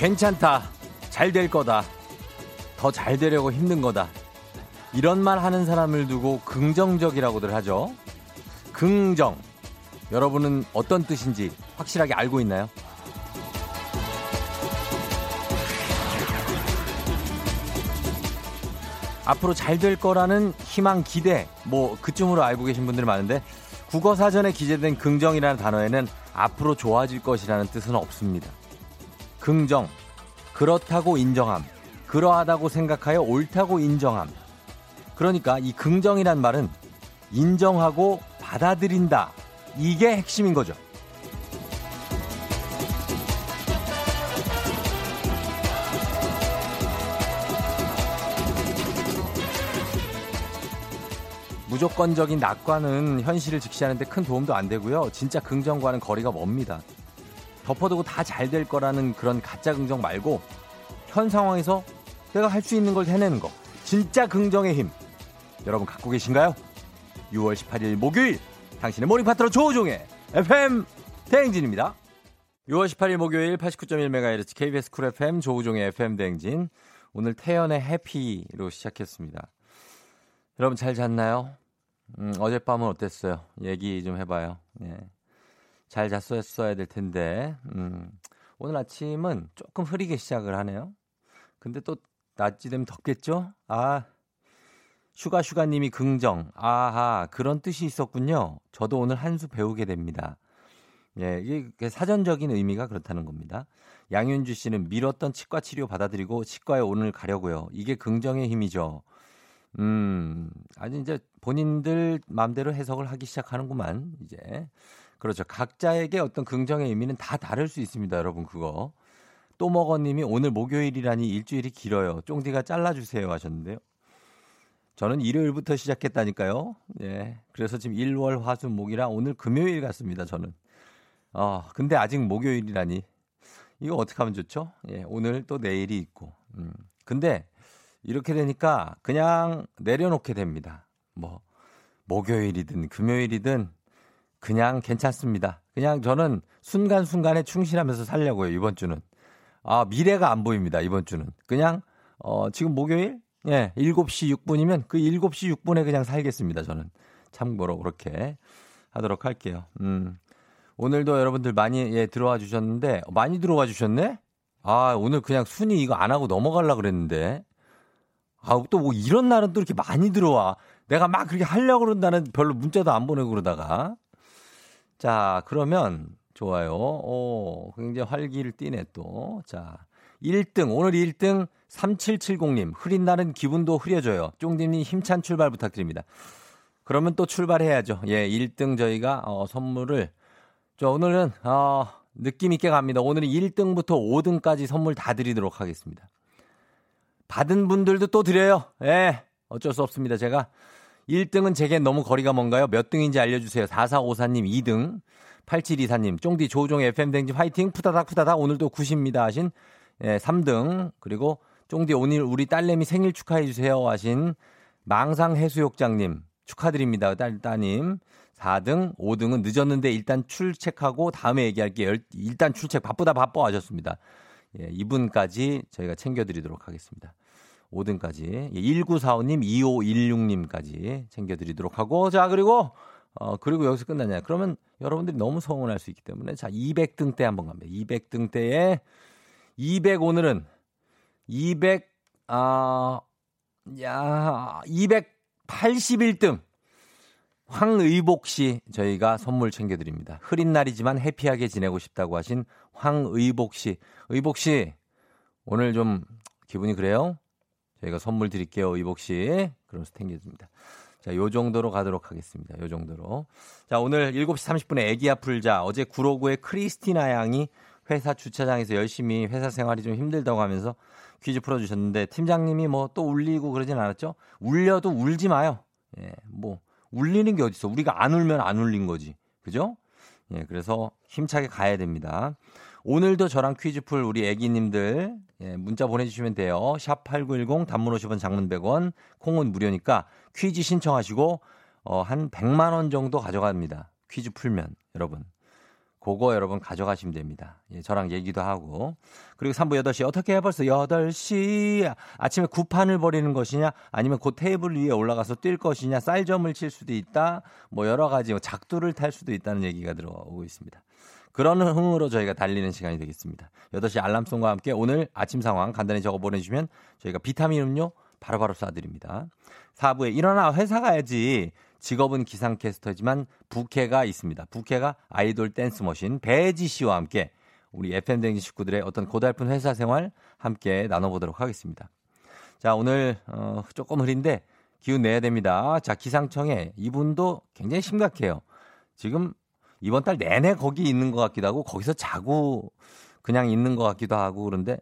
괜찮다. 잘 될 거다. 더 잘 되려고 힘든 거다. 이런 말 하는 사람을 두고 긍정적이라고들 하죠. 긍정. 여러분은 어떤 뜻인지 확실하게 알고 있나요? 앞으로 잘 될 거라는 희망, 기대, 뭐, 그쯤으로 알고 계신 분들이 많은데, 국어 사전에 기재된 긍정이라는 단어에는 앞으로 좋아질 것이라는 뜻은 없습니다. 긍정, 그렇다고 인정함, 그러하다고 생각하여 옳다고 인정함. 그러니까 이 긍정이란 말은 인정하고 받아들인다. 이게 핵심인 거죠. 무조건적인 낙관은 현실을 직시하는데 큰 도움도 안 되고요. 진짜 긍정과는 거리가 멉니다. 덮어두고 다 잘 될 거라는 그런 가짜 긍정 말고 현 상황에서 내가 할 수 있는 걸 해내는 거. 진짜 긍정의 힘. 여러분 갖고 계신가요? 6월 18일 목요일 당신의 morning 파트너 조우종의 FM 대행진입니다. 6월 18일 목요일 89.1MHz KBS Cool FM 조우종의 FM 대행진. 오늘 태연의 Happy로 시작했습니다. 여러분 잘 잤나요? 음, 어젯밤은 어땠어요? 얘기 좀 해봐요. 예. 잘 잤어야 될 텐데, 음, 오늘 아침은 조금 흐리게 시작을 하네요. 근데 또 낮이 되면 덥겠죠? 아, 슈가슈가님이 긍정. 아하, 그런 뜻이 있었군요. 저도 오늘 한 수 배우게 됩니다. 예, 이게 사전적인 의미가 그렇다는 겁니다. 양윤주 씨는 미뤘던 치과 치료 받아들이고 치과에 오늘 가려고요. 이게 긍정의 힘이죠. 음, 아니 이제 본인들 마음대로 해석을 하기 시작하는구만. 이제 그렇죠. 각자에게 어떤 긍정의 의미는 다 다를 수 있습니다, 여러분. 그거. 또 먹어님이 오늘 목요일이라니 일주일이 길어요. 쫑디가 잘라주세요 하셨는데요. 저는 일요일부터 시작했다니까요. 예. 그래서 지금 1월 화수 목이라 오늘 금요일 같습니다. 저는. 아, 근데 아직 목요일이라니. 이거 어떻게 하면 좋죠? 예. 오늘 또 내일이 있고. 음. 근데 이렇게 되니까 그냥 내려놓게 됩니다. 뭐 목요일이든 금요일이든 그냥 괜찮습니다. 그냥 저는 순간순간에 충실하면서 살려고요, 이번 주는. 아, 미래가 안 보입니다, 이번 주는. 그냥 어, 지금 목요일 예, 7시 6분이면 그 7시 6분에 그냥 살겠습니다, 저는. 참고로 그렇게 하도록 할게요. 음. 오늘도 여러분들 많이 예, 들어와 주셨는데 많이 들어와 주셨네? 아, 오늘 그냥 순위 이거 안 하고 넘어가려 그랬는데. 아, 또 뭐 이런 날은 또 이렇게 많이 들어와. 내가 막 그렇게 하려고 그런다는 별로 문자도 안 보내고 그러다가. 자, 그러면 좋아요. 오, 굉장히 활기를 띠네 또. 자, 1등, 오늘 1등 3770님. 흐린 날은 기분도 흐려져요. 쫑디님 힘찬 출발 부탁드립니다. 그러면 또 출발해야죠. 예, 1등 저희가 어, 선물을. 저 오늘은, 어, 느낌 있게 갑니다. 오늘은 1등부터 5등까지 선물 다 드리도록 하겠습니다. 받은 분들도 또 드려요. 예. 어쩔 수 없습니다. 제가 1등은 제게 너무 거리가 먼가요? 몇 등인지 알려주세요. 4454님 2등, 8724님, 쫑디 조종 FM댕진 화이팅, 푸다닥 푸다닥 오늘도 9십니다 하신 예, 3등, 그리고 쫑디 오늘 우리 딸내미 생일 축하해주세요 하신 망상해수욕장님 축하드립니다. 딸, 따님. 4등, 5등은 늦었는데 일단 출첵하고 다음에 얘기할게요. 일단 출첵 바쁘다 바빠 하셨습니다. 예, 이분까지 저희가 챙겨드리도록 하겠습니다. 5등까지. 예, 1945님, 2516님까지 챙겨드리도록 하고, 자, 그리고, 어, 그리고 여기서 끝나냐. 그러면 여러분들이 너무 서운할 수 있기 때문에, 자, 200등 대 한번 갑니다. 200등 대에, 200 오늘은, 200, 아, 야, 281등. 황의복 씨 저희가 선물 챙겨드립니다. 흐린 날이지만 해피하게 지내고 싶다고 하신 황의복 씨. 의복 씨, 오늘 좀 기분이 그래요? 저희가 선물 드릴게요, 의복 씨. 그러면서 챙겨줍니다. 자, 요 정도로 가도록 하겠습니다. 요 정도로. 자, 오늘 7시 30분에 애기야 풀자. 어제 구로구의 크리스티나 양이 회사 주차장에서 열심히 회사 생활이 좀 힘들다고 하면서 퀴즈 풀어주셨는데 팀장님이 뭐 또 울리고 그러진 않았죠? 울려도 울지 마요. 예, 뭐 울리는 게 어딨어. 우리가 안 울면 안 울린 거지. 그죠? 예, 그래서 힘차게 가야 됩니다. 오늘도 저랑 퀴즈 풀 우리 애기님들 예, 문자 보내주시면 돼요. 샵 8910 단문 50원 장문 100원 콩은 무료니까 퀴즈 신청하시고 어, 한 100만 원 정도 가져갑니다. 퀴즈 풀면 여러분. 그거 여러분 가져가시면 됩니다. 예, 저랑 얘기도 하고. 그리고 3부 8시 어떻게 해 벌써 8시 아침에 굿판을 벌이는 것이냐 아니면 그 테이블 위에 올라가서 뛸 것이냐 쌀점을 칠 수도 있다. 뭐 여러 가지 뭐 작두를 탈 수도 있다는 얘기가 들어오고 있습니다. 그런 흥으로 저희가 달리는 시간이 되겠습니다. 8시 알람송과 함께 오늘 아침 상황 간단히 적어 보내주시면 저희가 비타민 음료 바로 바로 쏴드립니다. 4부에 일어나 회사 가야지. 직업은 기상캐스터지만 부캐가 있습니다. 부캐가 아이돌 댄스 머신 배지 씨와 함께 우리 FM댕지 식구들의 어떤 고달픈 회사 생활 함께 나눠보도록 하겠습니다. 자, 오늘, 어, 조금 흐린데 기운 내야 됩니다. 자, 기상청에 이분도 굉장히 심각해요. 지금 이번 달 내내 거기 있는 것 같기도 하고 거기서 자고 그냥 있는 것 같기도 하고 그런데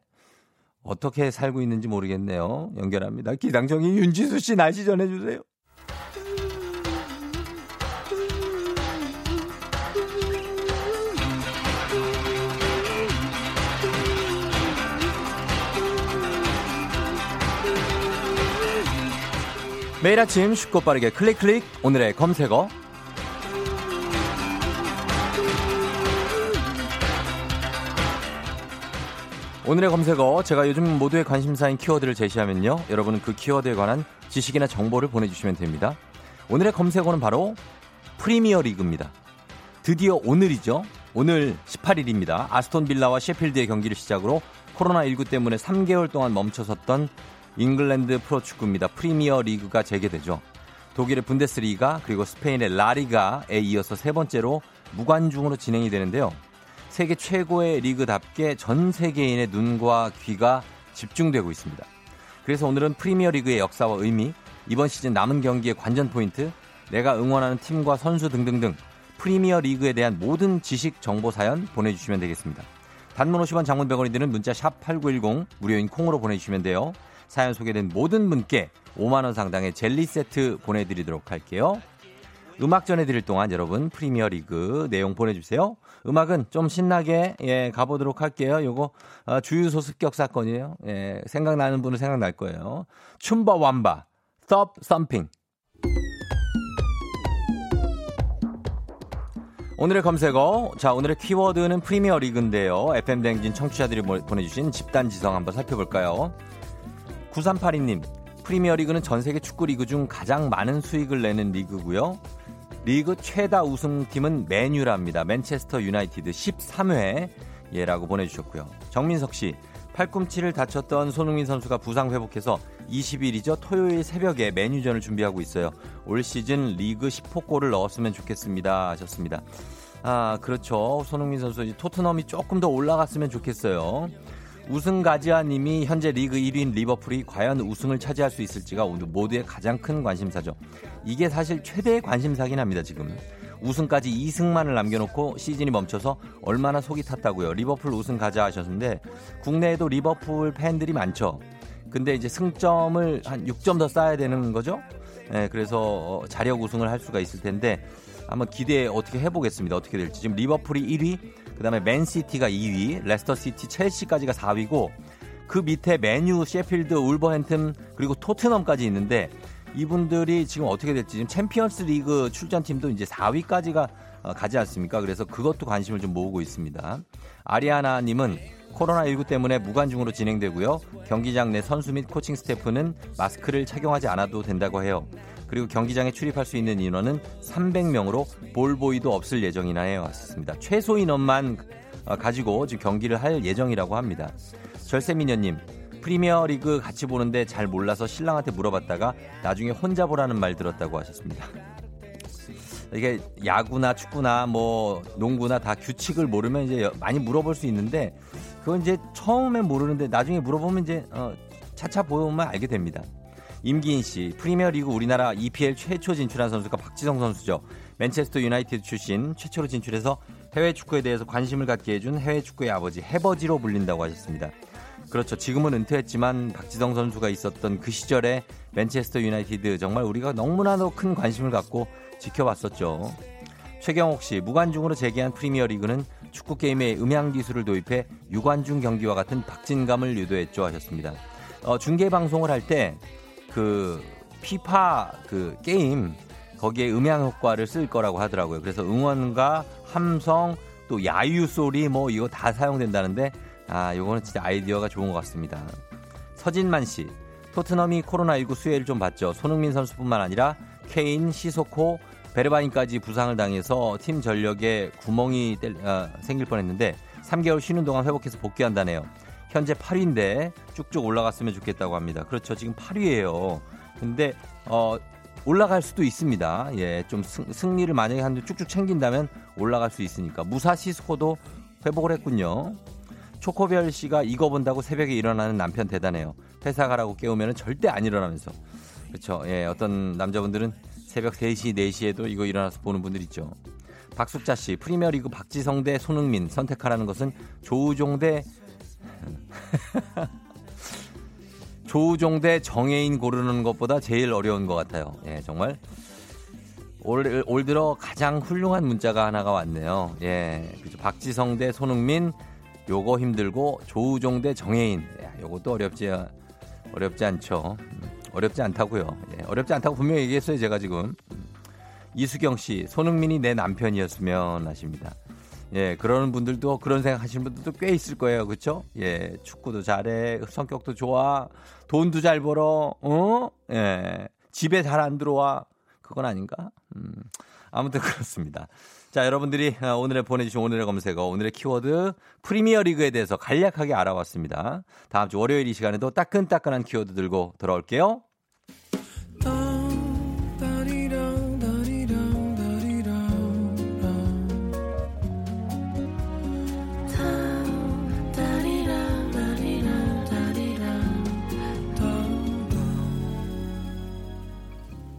어떻게 살고 있는지 모르겠네요. 연결합니다. 기상청이 윤지수 씨 날씨 전해주세요. 매일 아침 쉽고 빠르게 클릭 클릭 오늘의 검색어 오늘의 검색어 제가 요즘 모두의 관심사인 키워드를 제시하면요 여러분은 그 키워드에 관한 지식이나 정보를 보내주시면 됩니다 오늘의 검색어는 바로 프리미어 리그입니다 드디어 오늘이죠 오늘 18일입니다 아스톤 빌라와 셰필드의 경기를 시작으로 코로나19 때문에 3개월 동안 멈춰섰던 잉글랜드 프로축구입니다. 프리미어 리그가 재개되죠. 독일의 분데스리가 그리고 스페인의 라리가에 이어서 세 번째로 무관중으로 진행이 되는데요. 세계 최고의 리그답게 전 세계인의 눈과 귀가 집중되고 있습니다. 그래서 오늘은 프리미어 리그의 역사와 의미, 이번 시즌 남은 경기의 관전 포인트, 내가 응원하는 팀과 선수 등등등 프리미어 리그에 대한 모든 지식 정보 사연 보내주시면 되겠습니다. 단문 50원 장문 100원이 드는 문자 샵 8910 무료인 콩으로 보내주시면 돼요. 사연 소개된 모든 분께 5만원 상당의 젤리 세트 보내드리도록 할게요. 음악 전해드릴 동안 여러분 프리미어 리그 내용 보내주세요. 음악은 좀 신나게 예, 가보도록 할게요. 요거 어, 주유소 습격 사건이에요. 예, 생각나는 분은 생각날 거예요. 춤바 완바, Stop Thumping. 오늘의 검색어. 자, 오늘의 키워드는 프리미어 리그인데요. FM 대행진 청취자들이 보내주신 집단 지성 한번 살펴볼까요? 9382님, 프리미어 리그는 전 세계 축구 리그 중 가장 많은 수익을 내는 리그고요. 리그 최다 우승팀은 맨유랍니다. 맨체스터 유나이티드 13회 예라고 보내주셨고요. 정민석 씨, 팔꿈치를 다쳤던 손흥민 선수가 부상 회복해서 20일이죠. 토요일 새벽에 맨유전을 준비하고 있어요. 올 시즌 리그 10호 골을 넣었으면 좋겠습니다. 하셨습니다. 아, 그렇죠. 손흥민 선수 토트넘이 조금 더 올라갔으면 좋겠어요. 우승 가지아님이 현재 리그 1위인 리버풀이 과연 우승을 차지할 수 있을지가 오늘 모두의 가장 큰 관심사죠. 이게 사실 최대의 관심사긴 합니다, 지금. 우승까지 2승만을 남겨놓고 시즌이 멈춰서 얼마나 속이 탔다고요. 리버풀 우승 가자 하셨는데 국내에도 리버풀 팬들이 많죠. 근데 이제 승점을 한 6점 더 쌓아야 되는 거죠. 네, 그래서 어, 자력 우승을 할 수가 있을 텐데 한번 기대 어떻게 해보겠습니다. 어떻게 될지. 지금 리버풀이 1위, 그 다음에 맨시티가 2위, 레스터시티, 첼시까지가 4위고 그 밑에 맨유, 셰필드, 울버햄튼 그리고 토트넘까지 있는데 이분들이 지금 어떻게 될지 지금 챔피언스 리그 출전팀도 이제 4위까지가 어, 가지 않습니까? 그래서 그것도 관심을 좀 모으고 있습니다. 아리아나님은 코로나19 때문에 무관중으로 진행되고요. 경기장 내 선수 및 코칭 스태프는 마스크를 착용하지 않아도 된다고 해요. 그리고 경기장에 출입할 수 있는 인원은 300명으로 볼보이도 없을 예정이나 해왔습니다. 최소 인원만 어, 가지고 지금 경기를 할 예정이라고 합니다. 절세미녀님, 프리미어 리그 같이 보는데 잘 몰라서 신랑한테 물어봤다가 나중에 혼자 보라는 말 들었다고 하셨습니다. 이게 야구나 축구나 뭐 농구나 다 규칙을 모르면 이제 많이 물어볼 수 있는데 그건 이제 처음에 모르는데 나중에 물어보면 이제 어, 차차 보면 알게 됩니다. 임기인 씨, 프리미어 리그 우리나라 EPL 최초 진출한 선수가 박지성 선수죠. 맨체스터 유나이티드 출신 최초로 진출해서 해외 축구에 대해서 관심을 갖게 해준 해외 축구의 아버지 해버지로 불린다고 하셨습니다. 그렇죠. 지금은 은퇴했지만 박지성 선수가 있었던 그 시절에 맨체스터 유나이티드 정말 우리가 너무나도 큰 관심을 갖고 지켜봤었죠. 최경옥 씨, 무관중으로 재개한 프리미어 리그는 축구 게임에 음향 기술을 도입해 유관중 경기와 같은 박진감을 유도했죠 하셨습니다. 어, 중계 방송을 할 때 그 피파 그 게임 거기에 음향 효과를 쓸 거라고 하더라고요. 그래서 응원과 함성 또 야유 소리 뭐 이거 다 사용된다는데 아 요거는 진짜 아이디어가 좋은 것 같습니다. 서진만 씨 토트넘이 코로나19 수혜를 좀 받죠. 손흥민 선수뿐만 아니라 케인, 시소코, 베르바인까지 부상을 당해서 팀 전력에 구멍이 뗄, 아, 생길 뻔했는데 3개월 쉬는 동안 회복해서 복귀한다네요. 현재 8위인데 쭉쭉 올라갔으면 좋겠다고 합니다. 그렇죠. 지금 8위예요. 근데 어 올라갈 수도 있습니다. 예, 좀 승, 리를 만약에 한 쭉쭉 챙긴다면 올라갈 수 있으니까 무사 시스코도 회복을 했군요. 초코별 씨가 이거 본다고 새벽에 일어나는 남편 대단해요. 회사 가라고 깨우면 절대 안 일어나면서. 그렇죠. 예, 어떤 남자분들은 새벽 3시, 4시에도 이거 일어나서 보는 분들 있죠. 박숙자 씨, 프리미어리그 박지성 대 손흥민 선택하라는 것은 조우종 대 조우종 대 정혜인 고르는 것보다 제일 어려운 것 같아요. 예, 정말 올, 올 들어 가장 훌륭한 문자가 하나가 왔네요. 예, 그죠. 박지성 대 손흥민 요거 힘들고 조우종 대 정혜인 야, 요것도 어렵지 어렵지 않죠. 음, 어렵지 않다고요. 예, 어렵지 않다고 분명히 얘기했어요. 제가 지금 음. 이수경 씨 손흥민이 내 남편이었으면 하십니다. 예, 그러는 분들도 그런 생각 하시는 분들도 꽤 있을 거예요. 그렇죠? 예, 축구도 잘해. 성격도 좋아. 돈도 잘 벌어. 어? 예. 집에 잘 안 들어와. 그건 아닌가? 음. 아무튼 그렇습니다. 자, 여러분들이 어, 오늘의 보내주신 오늘의 검색어, 오늘의 키워드 프리미어 리그에 대해서 간략하게 알아봤습니다. 다음 주 월요일 이 시간에도 따끈따끈한 키워드 들고 돌아올게요.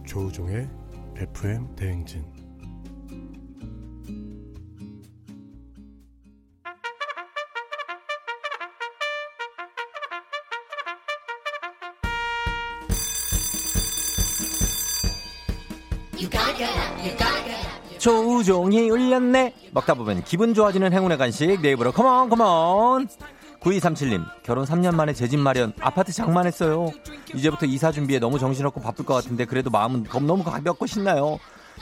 조우종의 FM 대행진 조우종이 울렸네 먹다 보면 기분 좋아지는 행운의 간식 네이버로 컴온 컴온 9237님, 결혼 3년 만에 제 집 마련, 아파트 장만했어요. 이제부터 이사 준비에 너무 정신없고 바쁠 것 같은데 그래도 마음은 너무 가볍고 신나요.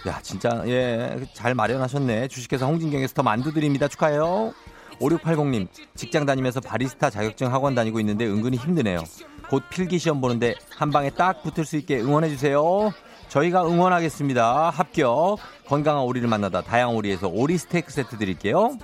야, 진짜, 예, 잘 마련하셨네. 주식회사 홍진경에서 더 만두 드립니다. 축하해요. 5680님, 직장 다니면서 바리스타 자격증 학원 다니고 있는데 은근히 힘드네요. 곧 필기 시험 보는데 한 방에 딱 붙을 수 있게 응원해주세요. 저희가 응원하겠습니다. 합격. 건강한 오리를 만나다 다양 오리에서 오리 스테이크 세트 드릴게요.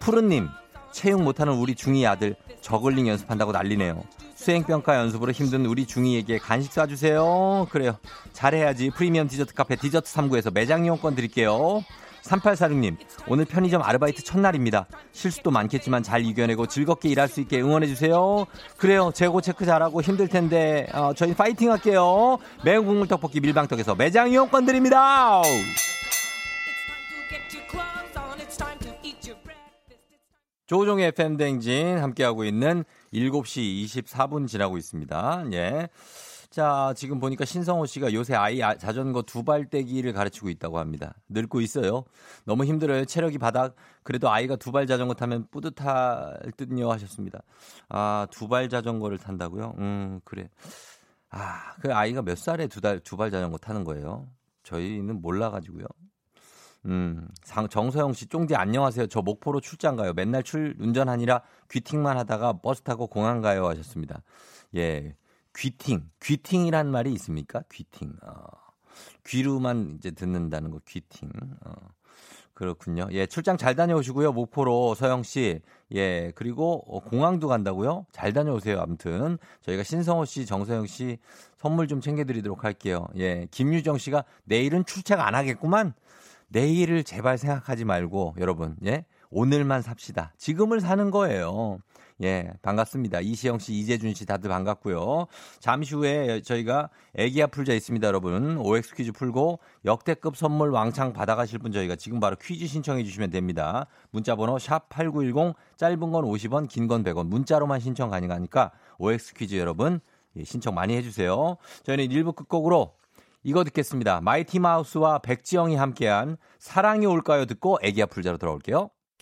푸른님, 채용 못하는 우리 중2 아들 저글링 연습한다고 난리네요. 수행평가 연습으로 힘든 우리 중2에게 간식 쏴주세요. 그래요. 잘해야지. 프리미엄 디저트 카페 디저트 3구에서 매장 이용권 드릴게요. 3846님, 오늘 편의점 아르바이트 첫날입니다. 실수도 많겠지만 잘 이겨내고 즐겁게 일할 수 있게 응원해주세요. 그래요. 재고 체크 잘하고 힘들 텐데, 어, 저희 파이팅 할게요. 매운 국물 떡볶이 밀방떡에서 매장 이용권 드립니다. 조종의 FM댕진 함께하고 있는 7시 24분 지나고 있습니다. 예. 자, 지금 보니까 신성호 씨가 요새 아이 아, 자전거 두 발 떼기를 가르치고 있다고 합니다. 늙고 있어요. 너무 힘들어요. 체력이 바닥. 그래도 아이가 두 발 자전거 타면 뿌듯할 듯요 하셨습니다. 아, 두 발 자전거를 탄다고요? 음, 그래. 아, 그 아이가 몇 살에 두 달, 두 발 자전거 타는 거예요? 저희는 몰라가지고요. 음, 정서영 씨, 쫑디 안녕하세요. 저 목포로 출장 가요. 맨날 출, 운전하니라 귀팅만 하다가 버스 타고 공항 가요 하셨습니다. 예. 귀팅. 귀팅이란 말이 있습니까? 귀팅. 어. 귀로만 이제 듣는다는 거, 귀팅. 어. 그렇군요. 예, 출장 잘 다녀오시고요. 목포로 서영 씨. 예, 그리고 어, 공항도 간다고요? 잘 다녀오세요. 아무튼 저희가 신성호 씨, 정서영 씨 선물 좀 챙겨 드리도록 할게요. 예, 김유정 씨가 내일은 출첵 안 하겠구만. 내일을 제발 생각하지 말고 여러분, 예? 오늘만 삽시다. 지금을 사는 거예요. 예, 반갑습니다. 이시영 씨, 이재준 씨 다들 반갑고요. 잠시 후에 저희가 애기야 풀자 있습니다, 여러분. OX 퀴즈 풀고 역대급 선물 왕창 받아가실 분 저희가 지금 바로 퀴즈 신청해 주시면 됩니다. 문자 번호 샵 8910 짧은 건 50원, 긴 건 100원. 문자로만 신청 가능하니까 OX 퀴즈 여러분 예, 신청 많이 해 주세요. 저희는 1부 끝곡으로 이거 듣겠습니다. 마이티 마우스와 백지영이 함께한 사랑이 올까요 듣고 애기야 풀자로 돌아올게요.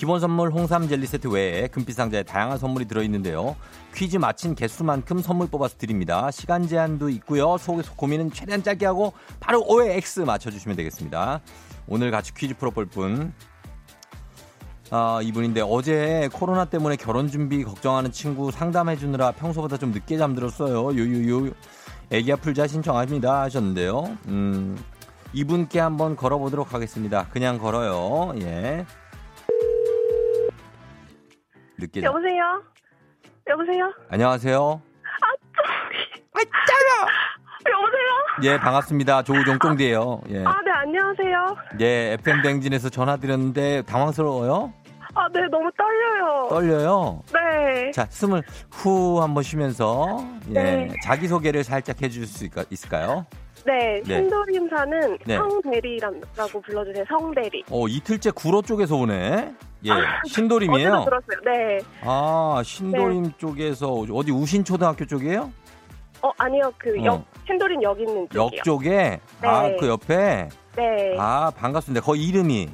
기본 선물 홍삼 젤리 세트 외에 금빛 상자에 다양한 선물이 들어있는데요. 퀴즈 마친 개수만큼 선물 뽑아서 드립니다. 시간 제한도 있고요. 속 고민은 최대한 짧게 하고 바로 OX 맞춰주시면 되겠습니다. 오늘 같이 퀴즈 풀어볼 분. 아, 이분인데 어제 코로나 때문에 결혼 준비 걱정하는 친구 상담해 주느라 평소보다 좀 늦게 잠들었어요. 요요요. 애기야 풀자 신청합니다 하셨는데요. 음. 이분께 한번 걸어보도록 하겠습니다. 그냥 걸어요. 예. 늦게. 여보세요? 여보세요? 안녕하세요. 아, 여보세요? 예, 반갑습니다. 조우종 쫑디예요. 예. 아, 네, 안녕하세요. 예, FM 댕진에서 전화드렸는데 당황스러워요? 아, 네, 너무 떨려요. 떨려요? 네. 자, 숨을 후 한번 쉬면서 예, 네. 자기소개를 살짝 해줄 수 있을까- 있을까요? 네, 네. 신도림 사는 네. 성대리라고 불러주세요. 성대리. 어, 이틀째 구로 쪽에서 오네. 예, 아, 신도림이에요. 들었어요. 네. 아, 신도림 쪽에서 어디 우신초등학교 쪽이에요? 어, 아니요, 그 어. 역, 신도림 역 있는 쪽이요. 역 쪽에? 아, 네. 그 옆에? 네. 아, 아, 반갑습니다. 거기 이름이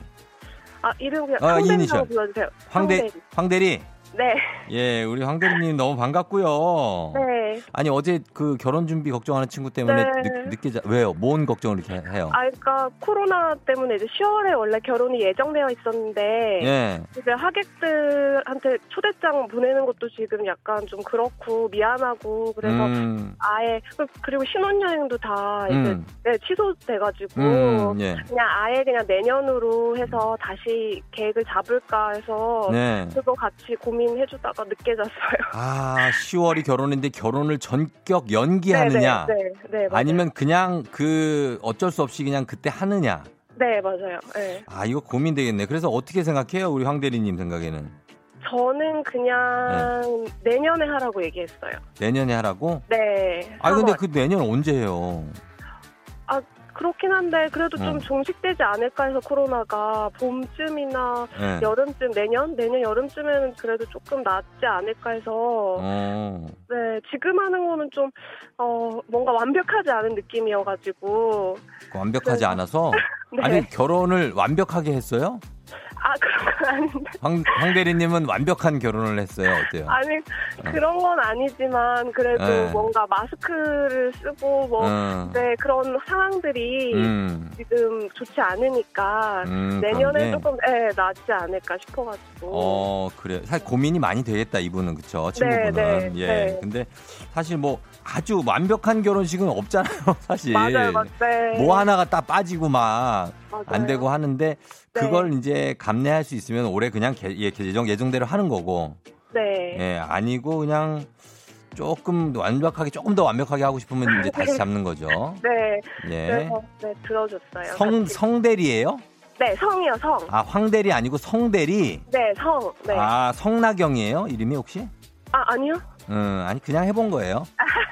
이름 그냥 아, 성대리라고 이니셜. 불러주세요. 황대, 성대리. 황대리? 네. 예, 우리 황대리님 너무 반갑고요. 네. 아니, 어제 그 결혼 준비 걱정하는 친구 때문에 네. 늦, 늦게 자, 왜요? 뭔 걱정을 이렇게 해요? 아, 그러니까 코로나 때문에 이제 10월에 원래 결혼이 예정되어 있었는데 예. 이제 하객들한테 초대장 보내는 것도 지금 약간 좀 그렇고 미안하고 그래서 음, 아예 그- 그리고 신혼여행도 다 이제 음, 네, 취소돼가지고 음, 예. 그냥 아예 그냥 내년으로 해서 다시 계획을 잡을까 해서 네. 그거 같이 고민 해주다가 늦게 잤어요. 아, 10월이 결혼인데 결혼을 전격 연기하느냐? 네, 네, 네, 네, 맞아요. 아니면 그냥 그 어쩔 수 없이 그냥 그때 하느냐? 네 맞아요. 네. 아, 이거 고민되겠네. 그래서 어떻게 생각해요? 우리 황대리님 생각에는. 저는 그냥 내년에 하라고 얘기했어요. 내년에 하라고? 네. 아, 근데 4월. 그 내년 언제 해요? 그렇긴 한데 그래도 좀 어. 종식되지 않을까 해서 코로나가 봄쯤이나 예. 여름쯤 내년 내년 여름쯤에는 그래도 조금 낫지 않을까 해서 어. 네 지금 하는 거는 좀 어 뭔가 완벽하지 않은 느낌이어가지고 완벽하지 그래서- 않아서 네. 아니 결혼을 완벽하게 했어요? 아 그런 건 아닌데 황, 황 대리님은 완벽한 결혼을 했어요. 어때요? 아니 그런 건 아니지만 그래도 네. 뭔가 마스크를 쓰고 뭐 어. 네, 그런 상황들이 음, 지금 좋지 않으니까 음, 내년에. 조금 네, 낫지 않을까 싶어가지고 어 그래 사실 고민이 많이 되겠다 이분은 그쵸 친구분은 네, 예 네. 근데 사실 뭐 아주 완벽한 결혼식은 없잖아요 사실 맞아요, 맞아요. 네. 뭐 하나가 딱 빠지고 막 안. 되고 하는데 네. 그걸 이제 감내할 수 있으면 올해 그냥 개, 예, 예정 예정대로 하는 거고 네. 예 아니고 그냥 조금 완벽하게 조금 더 완벽하게 하고 싶으면 이제 다시 잡는 거죠 네. 예 그래서 네, 들어줬어요. 성 같이. 성대리예요 네, 성이요, 성. 아 황대리 아니고 성대리 네, 성. 네. 아, 아 성나경이에요 이름이 혹시 아니요? 음, 아니 그냥 해본 거예요.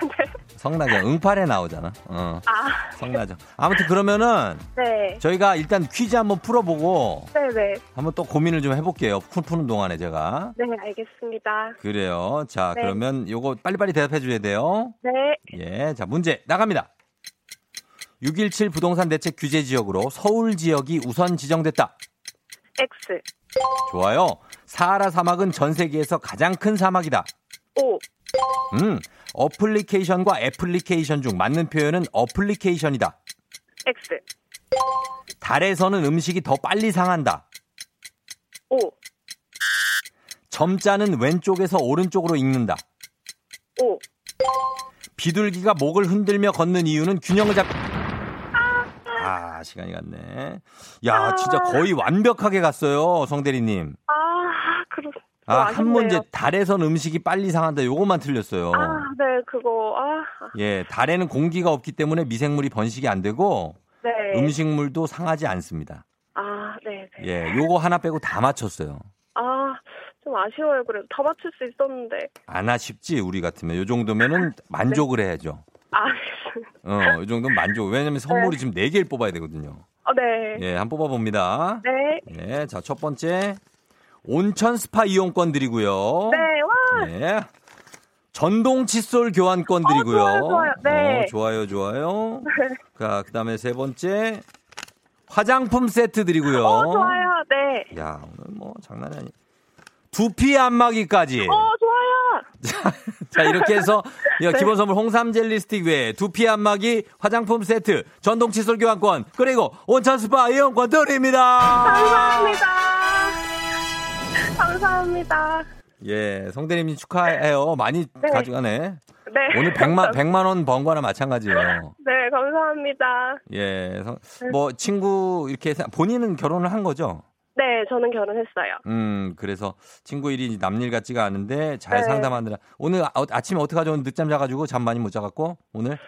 네. 성나경 응팔에 나오잖아. 어, 아, 성나경. 아무튼 그러면은 네. 저희가 일단 퀴즈 한번 풀어보고 네 네. 한번 또 고민을 좀 해볼게요. 풀 푸는 동안에 제가. 네, 알겠습니다. 그래요. 자, 네. 그러면 요거 빨리빨리 대답해 줘야 돼요. 네. 예, 자 문제 나갑니다. 6.17 부동산 대책 규제 지역으로 서울 지역이 우선 지정됐다. X. 좋아요. 사하라 사막은 전 세계에서 가장 큰 사막이다. O. 음, 어플리케이션과 애플리케이션 중 맞는 표현은 어플리케이션이다. X. 달에서는 음식이 더 빨리 상한다. O. 점자는 왼쪽에서 오른쪽으로 읽는다. O. 비둘기가 목을 흔들며 걷는 이유는 균형을 잡. 아, 시간이 갔네. 야, 진짜 거의 완벽하게 갔어요, 성대리님. 아, 아, 한. 문제 달에선 음식이 빨리 상한다. 요것만 틀렸어요. 아, 네, 그거, 아, 예, 달에는 공기가 없기 때문에 미생물이 번식이 안 되고 네. 음식물도 상하지 않습니다. 아, 네, 네. 예, 요거 하나 빼고 다 맞췄어요. 아, 좀 아쉬워요. 그래도 다 맞출 수 있었는데. 안 아쉽지 우리 같으면 요 정도면은 만족을 해야죠. 아, 어, 이 정도면 만족. 왜냐면 선물이 지금 네 개를 뽑아야 되거든요. 어, 네. 예, 한번 뽑아 봅니다. 네. 예, 자, 첫 번째 온천 스파 이용권 드리고요. 네, 와. 예. 전동 칫솔 교환권 드리고요. 좋아요, 좋아요. 네. 어, 좋아요, 좋아요. 자, 그 다음에 세 번째 화장품 세트 드리고요. 어, 좋아요. 네. 야, 오늘 뭐 장난이 아니. 두피 안마기까지. 어, 좋아요. 자, 이렇게 해서 야, 네. 기본 선물 홍삼 젤리 스틱 외에 두피 안마기, 화장품 세트, 전동 칫솔 교환권, 그리고 온천 스파 이용권 드립니다. 감사합니다. 감사합니다. 예, 성대님 축하해요. 많이 네. 가져가네. 네. 오늘 100만 100만 원 번 거나 마찬가지예요. 네, 감사합니다. 예. 성- 뭐 친구 이렇게 해서 본인은 결혼을 한 거죠? 네, 저는 결혼했어요. 음, 그래서 친구 일이 남일 같지가 않은데 잘 네. 상담하느라 오늘 아, 아침에 어떻게 하죠? 늦잠 자가지고 잠 많이 못 자갖고 오늘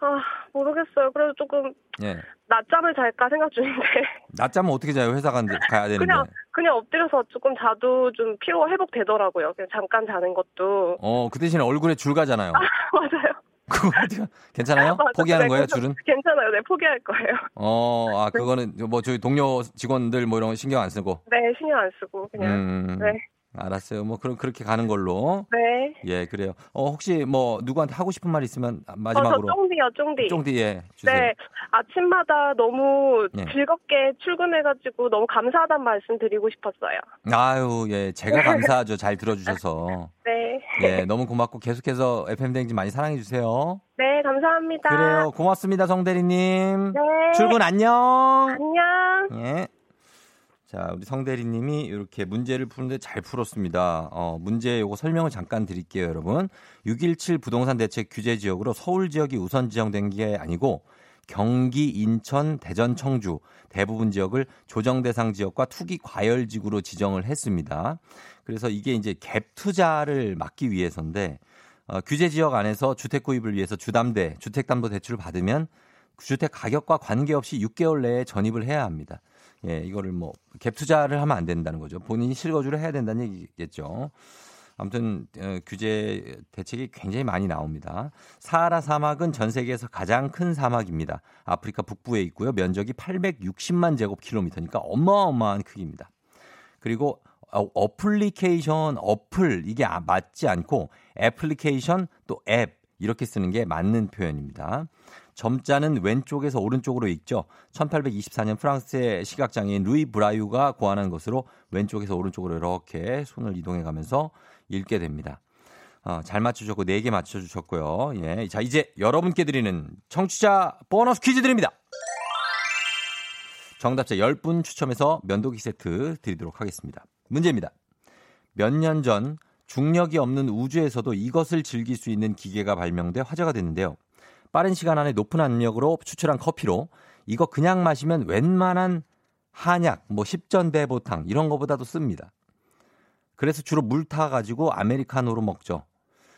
아, 모르겠어요. 그래도 조금 예 낮잠을 잘까 생각 중인데. 낮잠은 어떻게 자요? 회사 간 가야 되는데. 그냥, 그냥 엎드려서 조금 자도 좀 피로 회복 되더라고요. 그냥 잠깐 자는 것도. 어, 그 대신에 얼굴에 줄 가잖아요. 맞아요. 그거 어떻게 괜찮아요? 맞아요. 포기하는 네, 거예요, 괜찮- 줄은? 괜찮아요. 네, 포기할 거예요. 어, 아, 그거는 뭐 저희 동료 직원들 뭐 이런 거 신경 안 쓰고. 네, 신경 안 쓰고 그냥. 음. 네. 알았어요. 뭐 그럼 그렇게 가는 걸로. 네. 예, 그래요. 어, 혹시 뭐 누구한테 하고 싶은 말 있으면 어, 저 마지막으로 쫑디요, 쫑디. 쫑디 예, 주세요. 네, 아침마다 너무 네. 즐겁게 출근해가지고 너무 감사하다는 말씀 드리고 싶었어요. 아유, 예. 제가 감사하죠. 잘 들어 주셔서. 네. 예, 너무 고맙고 계속해서 FM 댕진 많이 사랑해 주세요. 네, 감사합니다. 그래요. 고맙습니다, 성 대리 님. 네. 출근 안녕. 안녕. 예. 자, 우리 성대리님이 이렇게 문제를 푸는데 잘 풀었습니다. 어, 문제 요거 설명을 잠깐 드릴게요, 여러분. 617 부동산 대책 규제 지역으로 서울 지역이 우선 지정된 게 아니고 경기, 인천, 대전, 청주 대부분 지역을 조정 대상 지역과 투기 과열 지구로 지정을 했습니다. 그래서 이게 이제 갭 투자를 막기 위해서인데 어, 규제 지역 안에서 주택 구입을 위해서 주담대, 주택담보 대출을 받으면 주택 가격과 관계없이 6개월 내에 전입을 해야 합니다. 예, 이거를 뭐 갭 투자를 하면 안 된다는 거죠. 본인이 실거주를 해야 된다는 얘기겠죠. 아무튼 어, 규제 대책이 굉장히 많이 나옵니다. 사하라 사막은 전 세계에서 가장 큰 사막입니다. 아프리카 북부에 있고요. 면적이 860만 제곱킬로미터니까 어마어마한 크기입니다. 그리고 어, 어플리케이션 어플 이게 아- 맞지 않고 애플리케이션 또 앱 이렇게 쓰는 게 맞는 표현입니다. 점자는 왼쪽에서 오른쪽으로 읽죠. 1824년 프랑스의 시각장애인 루이 브라유가 고안한 것으로 왼쪽에서 오른쪽으로 이렇게 손을 이동해 가면서 읽게 됩니다. 어, 잘 맞춰주셨고, 4개 맞춰주셨고요. 예. 자, 이제 여러분께 드리는 청취자 보너스 퀴즈 드립니다. 정답자 10분 추첨해서 면도기 세트 드리도록 하겠습니다. 문제입니다. 몇 년 전 중력이 없는 우주에서도 이것을 즐길 수 있는 기계가 발명돼 화제가 됐는데요. 빠른 시간 안에 높은 압력으로 추출한 커피로 이거 그냥 마시면 웬만한 한약, 뭐 십전대보탕 이런 거보다도 씁니다. 그래서 주로 물 타가지고 아메리카노로 먹죠.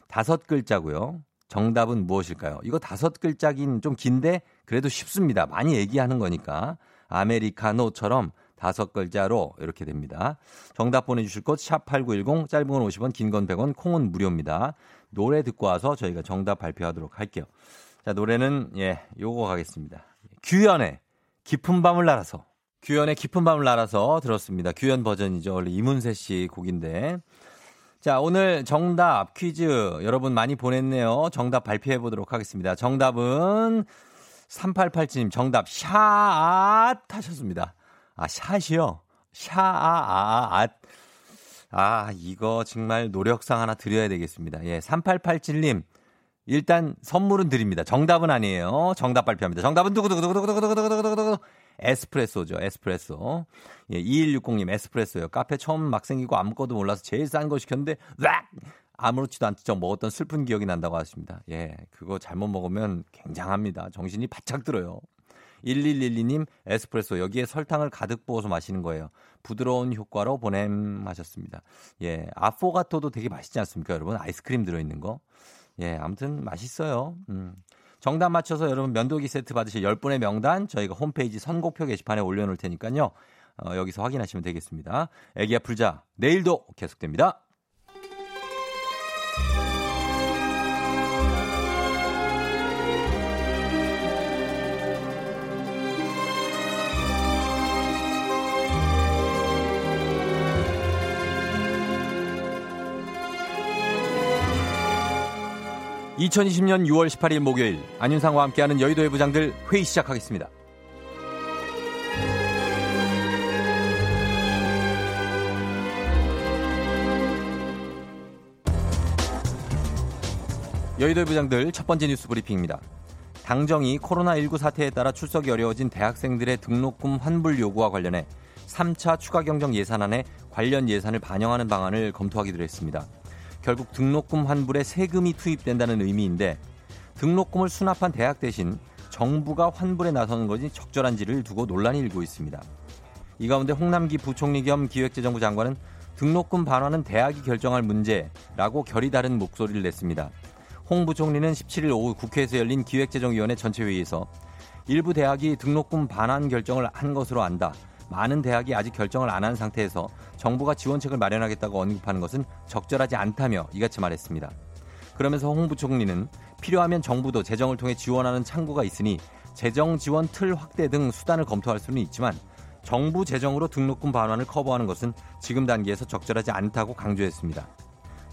다섯 글자고요. 정답은 무엇일까요? 이거 다섯 글자긴 좀 긴데 그래도 쉽습니다. 많이 얘기하는 거니까 아메리카노처럼 다섯 글자로 이렇게 됩니다. 정답 보내주실 곳 샵8910 짧은 건 50원 긴 건 100원 콩은 무료입니다. 노래 듣고 와서 저희가 정답 발표하도록 할게요. 자 노래는 예 요거 가겠습니다. 규현의 깊은 밤을 날아서 규현의 깊은 밤을 날아서 들었습니다. 규현 버전이죠. 원래 이문세 씨 곡인데 자, 오늘 정답 퀴즈 여러분 많이 보냈네요. 정답 발표해 보도록 하겠습니다. 정답은 3887님 정답 샷 하셨습니다. 아, 샷이요? 샷. 아, 이거 정말 노력상 하나 드려야 되겠습니다. 예, 3887님. 일단 선물은 드립니다. 정답은 아니에요. 정답 발표합니다. 정답은 두구두구두구두구두구두구두구두구 에스프레소죠. 에스프레소. 예, 2160님 에스프레소요. 카페 처음 막 생기고 아무것도 몰라서 제일 싼 거 시켰는데 락! 아무렇지도 않죠. 먹었던 슬픈 기억이 난다고 하십니다. 예, 그거 잘못 먹으면 굉장합니다. 정신이 바짝 들어요. 1112님 에스프레소 여기에 설탕을 가득 부어서 마시는 거예요. 부드러운 효과로 보냄 하셨습니다. 예, 아포가토도 되게 맛있지 않습니까, 여러분? 아이스크림 들어있는 거. 예, 아무튼 맛있어요. 음. 정답 맞춰서 여러분 면도기 세트 받으실 10분의 명단 저희가 홈페이지 선곡표 게시판에 올려놓을 테니까요. 어, 여기서 확인하시면 되겠습니다. 애기야 풀자 내일도 계속됩니다. 2020년 6월 18일 목요일 안윤상과 함께하는 여의도의 부장들 회의 시작하겠습니다. 여의도의 부장들 첫 번째 뉴스 브리핑입니다. 당정이 코로나19 사태에 따라 출석이 어려워진 대학생들의 등록금 환불 요구와 관련해 3차 추가 경정 예산안에 관련 예산을 반영하는 방안을 검토하기로 했습니다. 결국 등록금 환불에 세금이 투입된다는 의미인데 등록금을 수납한 대학 대신 정부가 환불에 나서는 것이 적절한지를 두고 논란이 일고 있습니다. 이 가운데 홍남기 부총리 겸 기획재정부 장관은 등록금 반환은 대학이 결정할 문제라고 결이 다른 목소리를 냈습니다. 홍 부총리는 17일 오후 국회에서 열린 기획재정위원회 전체회의에서 일부 대학이 등록금 반환 결정을 한 것으로 안다. 많은 대학이 아직 결정을 안 한 상태에서 정부가 지원책을 마련하겠다고 언급하는 것은 적절하지 않다며 이같이 말했습니다. 그러면서 홍 부총리는 필요하면 정부도 재정을 통해 지원하는 창구가 있으니 재정 지원 틀 확대 등 수단을 검토할 수는 있지만 정부 재정으로 등록금 반환을 커버하는 것은 지금 단계에서 적절하지 않다고 강조했습니다.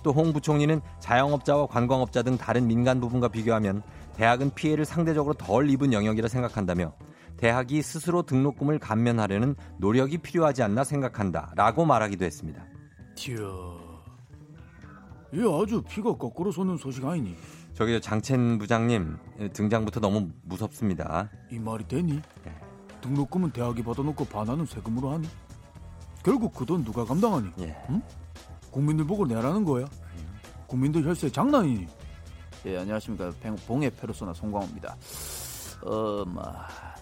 또 홍 부총리는 자영업자와 관광업자 등 다른 민간 부분과 비교하면 대학은 피해를 상대적으로 덜 입은 영역이라 생각한다며 대학이 스스로 등록금을 감면하려는 노력이 필요하지 않나 생각한다. 라고 말하기도 했습니다. 이야, 이 아주 피가 거꾸로 솟는 소식 아니니? 저기 장첸 부장님 등장부터 너무 무섭습니다. 이 말이 되니? 네. 등록금은 대학이 받아놓고 반환은 세금으로 하니? 결국 그 돈 누가 감당하니? 예. 응? 국민들 보고 내라는 거야? 국민들 혈세 장난이니? 예, 안녕하십니까. 봉해 페르소나 송광호입니다. 어, 뭐,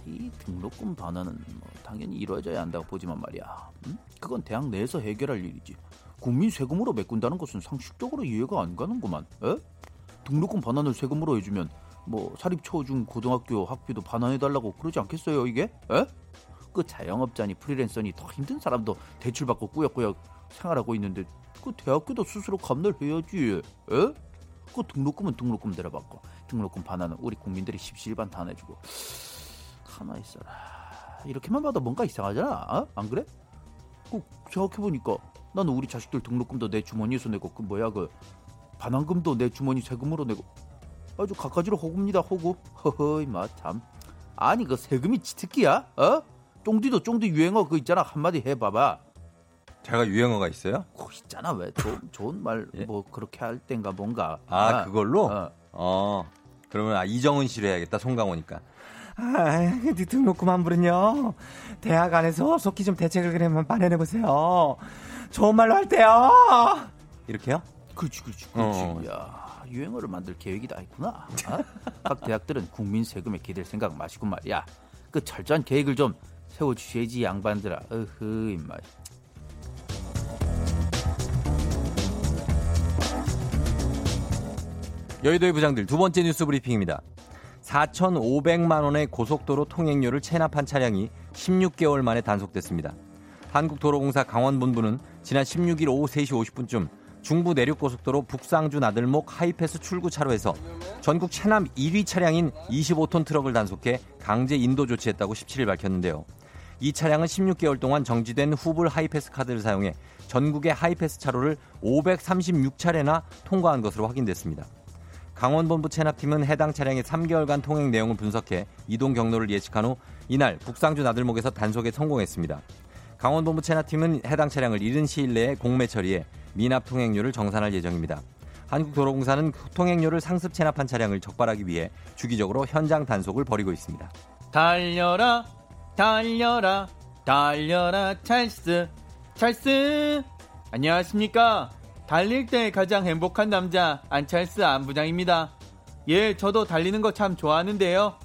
이 등록금 반환은 뭐 당연히 이루어져야 한다고 보지만 말이야. 응? 그건 대학 내에서 해결할 일이지. 국민 세금으로 메꾼다는 것은 상식적으로 이해가 안 가는구만. 에? 등록금 반환을 세금으로 해주면 뭐 사립 초중 고등학교 학비도 반환해달라고 그러지 않겠어요 이게? 에? 그 자영업자니 프리랜서니 더 힘든 사람도 대출받고 꾸역꾸역 생활하고 있는데 그 대학교도 스스로 감내해야지. 에? 그 등록금은 등록금대로 받고 등록금 반환은 우리 국민들이 십시일반 다 내주고 가만 있어라. 이렇게만 봐도 뭔가 이상하잖아. 어? 안 그래? 꼭 생각해보니까 나는 우리 자식들 등록금도 내 주머니에서 내고 그 뭐야 그 반환금도 내 주머니 세금으로 내고 아주 갖가지로 호구입니다 호구 허허이 마참 아니 그 세금이 지특기야 어? 쫑디도 쫑디 유행어 그 있잖아 한마디 해봐봐 제가 유행어가 있어요? 그 있잖아 왜 좋은, 좋은 말뭐 예? 그렇게 할 땐가 뭔가 아, 아 그걸로? 어. 어. 그러면 아, 이정은 씨로 해야겠다 송강호니까 아, 네 등록금 환불은요. 대학 안에서 속히 좀 대책을 그러면 마련해 보세요. 좋은 말로 할 때요. 이렇게요? 그렇지, 그렇지, 그렇지. 어. 야, 유행어를 만들 계획이 다 있구나. 어? 각 대학들은 국민 세금에 기댈 생각 마시고 말이야. 그 철저한 계획을 좀 세워 주셔야지 양반들아. 어흐, 임마. 여의도의 부장들 두 번째 뉴스 브리핑입니다. 4,500만 원의 고속도로 통행료를 체납한 차량이 16개월 만에 단속됐습니다. 한국도로공사 강원본부는 지난 16일 오후 3시 50분쯤 중부 내륙고속도로 북상주 나들목 하이패스 출구 차로에서 전국 체납 1위 차량인 25톤 트럭을 단속해 강제 인도 조치했다고 17일 밝혔는데요. 이 차량은 16개월 동안 정지된 후불 하이패스 카드를 사용해 전국의 하이패스 차로를 536차례나 통과한 것으로 확인됐습니다. 강원본부 체납팀은 해당 차량의 3개월간 통행 내용을 분석해 이동 경로를 예측한 후 이날 북상주 나들목에서 단속에 성공했습니다. 강원본부 체납팀은 해당 차량을 이른 시일 내에 공매 처리해 미납 통행료를 정산할 예정입니다. 한국도로공사는 통행료를 상습 체납한 차량을 적발하기 위해 주기적으로 현장 단속을 벌이고 있습니다. 달려라, 달려라, 달려라, 찰스, 찰스. 안녕하십니까? 달릴 때 가장 행복한 남자 안찰스 안부장입니다. 예, 저도 달리는 거 참 좋아하는데요.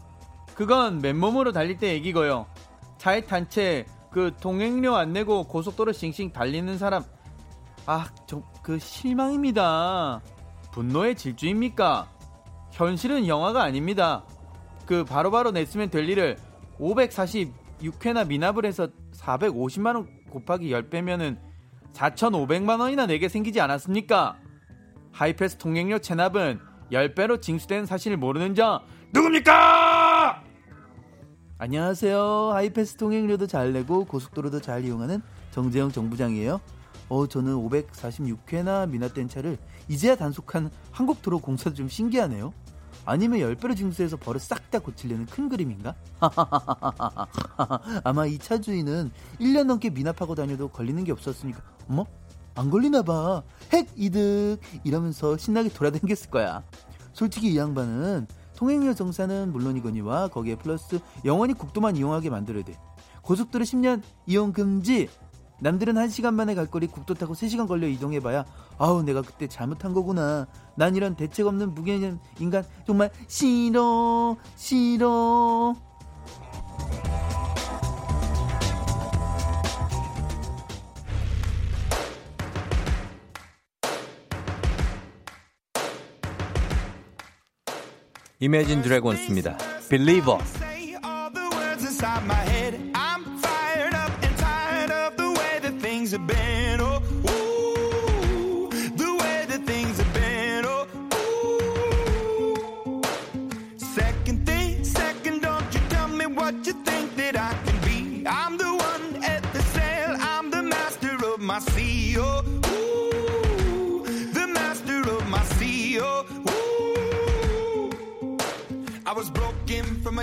그건 맨몸으로 달릴 때 얘기고요. 차에 탄 채그 통행료 안 내고 고속도로 싱싱 달리는 사람 아, 저 그 실망입니다. 분노의 질주입니까? 현실은 영화가 아닙니다. 그 바로바로 바로 냈으면 될 일을 546회나 미납을 해서 450만 원 곱하기 10배면은 4,500만 원이나 내게 생기지 않았습니까? 하이패스 통행료 체납은 10배로 징수된 사실을 모르는 자 누굽니까? 안녕하세요. 하이패스 통행료도 잘 내고 고속도로도 잘 이용하는 정재영 정부장이에요. 어, 저는 546회나 미납된 차를 이제야 단속한 한국도로공사도 좀 신기하네요. 아니면 10배로 징수해서 버릇 싹 다 고치려는 큰 그림인가? 아마 이 차 주인은 1년 넘게 미납하고 다녀도 걸리는 게 없었으니까 어머? 안 걸리나 봐. 핵 이득 이러면서 신나게 돌아다녔을 거야. 솔직히 이 양반은 통행료 정산은 물론이거니와 거기에 플러스 영원히 국도만 이용하게 만들어야 돼. 고속도로 10년 이용 금지 남들은 1시간 만에 갈 거리 국도 타고 3시간 걸려 이동해봐야 아우 내가 그때 잘못한 거구나. 난 이런 대책 없는 무개념 인간 정말 싫어 싫어. 이매진 드래곤스입니다. Believer.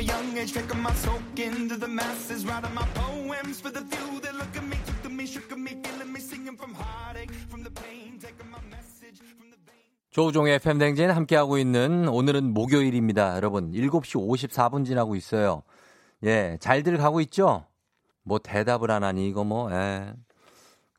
Young age, taking my soak into the masses, writing my poems for the few that look at me. 조우종의 팬댕진 함께하고 있는 오늘은 목요일입니다. 여러분, 7시 54분 지나고 있어요. 예, 잘들 가고 있죠? 뭐 대답을 안 하니, 이거 뭐, 예.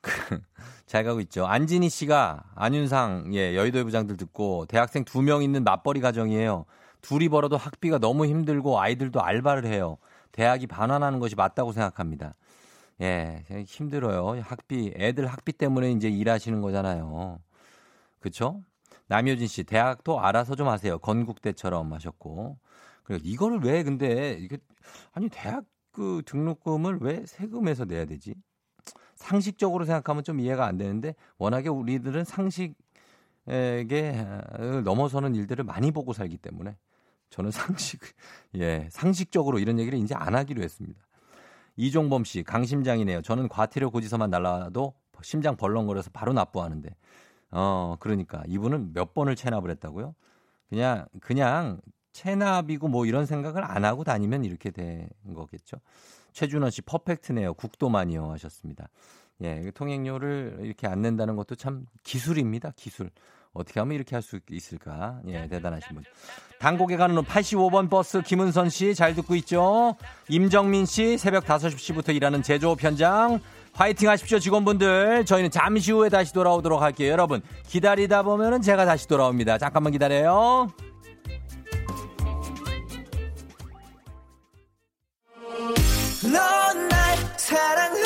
잘 가고 있죠. 안진희 씨가 안윤상, 예, 여의도의 부장들 듣고 대학생 두 명 있는 맞벌이 가정이에요. 둘이 벌어도 학비가 너무 힘들고 아이들도 알바를 해요. 대학이 반환하는 것이 맞다고 생각합니다. 예, 힘들어요. 학비, 애들 학비 때문에 이제 일하시는 거잖아요. 그쵸? 남효진 씨, 대학도 알아서 좀 하세요. 건국대처럼 하셨고. 그리고 이거를 왜 근데, 이게, 아니, 대학 그 등록금을 왜 세금에서 내야 되지? 상식적으로 생각하면 좀 이해가 안 되는데, 워낙에 우리들은 상식에게 넘어서는 일들을 많이 보고 살기 때문에, 저는 상식, 예, 상식적으로 이런 얘기를 이제 안 하기로 했습니다. 이종범 씨, 강심장이네요. 저는 과태료 고지서만 날라도 심장 벌렁거려서 바로 납부하는데. 어, 그러니까 이분은 몇 번을 체납을 했다고요? 그냥 그냥 체납이고 뭐 이런 생각을 안 하고 다니면 이렇게 된 거겠죠. 최준원 씨 퍼펙트네요. 국도만이요 하셨습니다. 예, 통행료를 이렇게 안 낸다는 것도 참 기술입니다. 기술. 어떻게 하면 이렇게 할 수 있을까? 예, 대단하신 분. 당곡에 가는 85번 버스 김은선 씨 잘 듣고 있죠? 임정민 씨 새벽 5시부터 일하는 제조업 현장 화이팅 하십시오, 직원분들. 저희는 잠시 후에 다시 돌아오도록 할게요. 여러분, 기다리다 보면은 제가 다시 돌아옵니다. 잠깐만 기다려요. 넌날 사랑하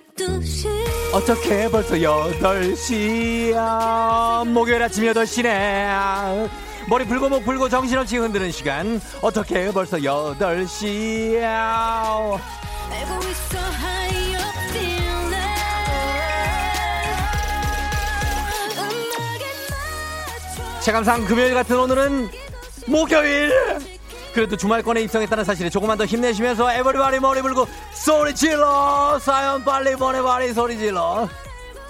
어떻게 벌써 8시야? 목요일 아침 8시네. 머리 불고 목 불고 정신없이 흔드는 시간. 어떻게 벌써 8시야? 알고 있어 체감상 금요일 같은 오늘은 목요일 그래도 주말권에 입성했다는 사실에 조금만 더 힘내시면서 에버리바리 머리 불고 소리 질러 사연 빨리 보내봐리 소리 질러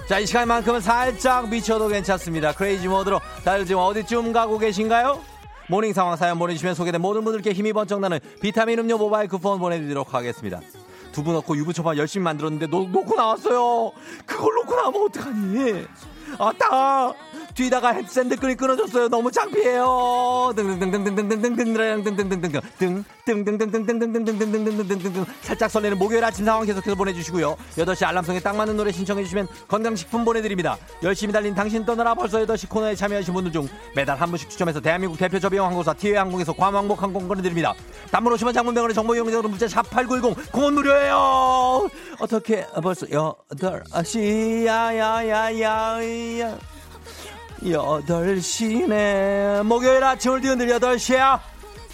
자 이 시간만큼은 살짝 미쳐도 괜찮습니다 crazy 모드로 다들 지금 어디쯤 가고 계신가요? 모닝 상황 사연 보내주시면 소개된 모든 분들께 힘이 번쩍 나는 비타민 음료 모바일 쿠폰 보내드리도록 하겠습니다 두부 넣고 유부초밥 열심히 만들었는데 놓, 놓고 나왔어요. 그걸 놓고 나오면 어떡하니? 아따! 뛰다가 샌들 끈이 끊어졌어요. 너무 창피해요. 등등등등등등등등등등등등등등등 등등등등등등등등등등등등등 살짝 설레는 목요일 아침 상황 계속해서 보내주시고요. 8시 알람송에 딱 맞는 노래 신청해주시면 건강식품 보내드립니다. 열심히 달린 당신 떠나라 벌써 8시 코너에 참여하신 분들 중 매달 한 분씩 추첨해서 대한민국 대표 저비용 항공사 티웨이 항공에서 괌 왕복 항공 보내드립니다. 단문 50원 장문병원의 정보 이용자로 문자 샵8910 공원 무료예요. 어떻게 벌써 8시 야야야야야 여덟 시네. 목요일 아침을 뒤흔들 여덟 시야.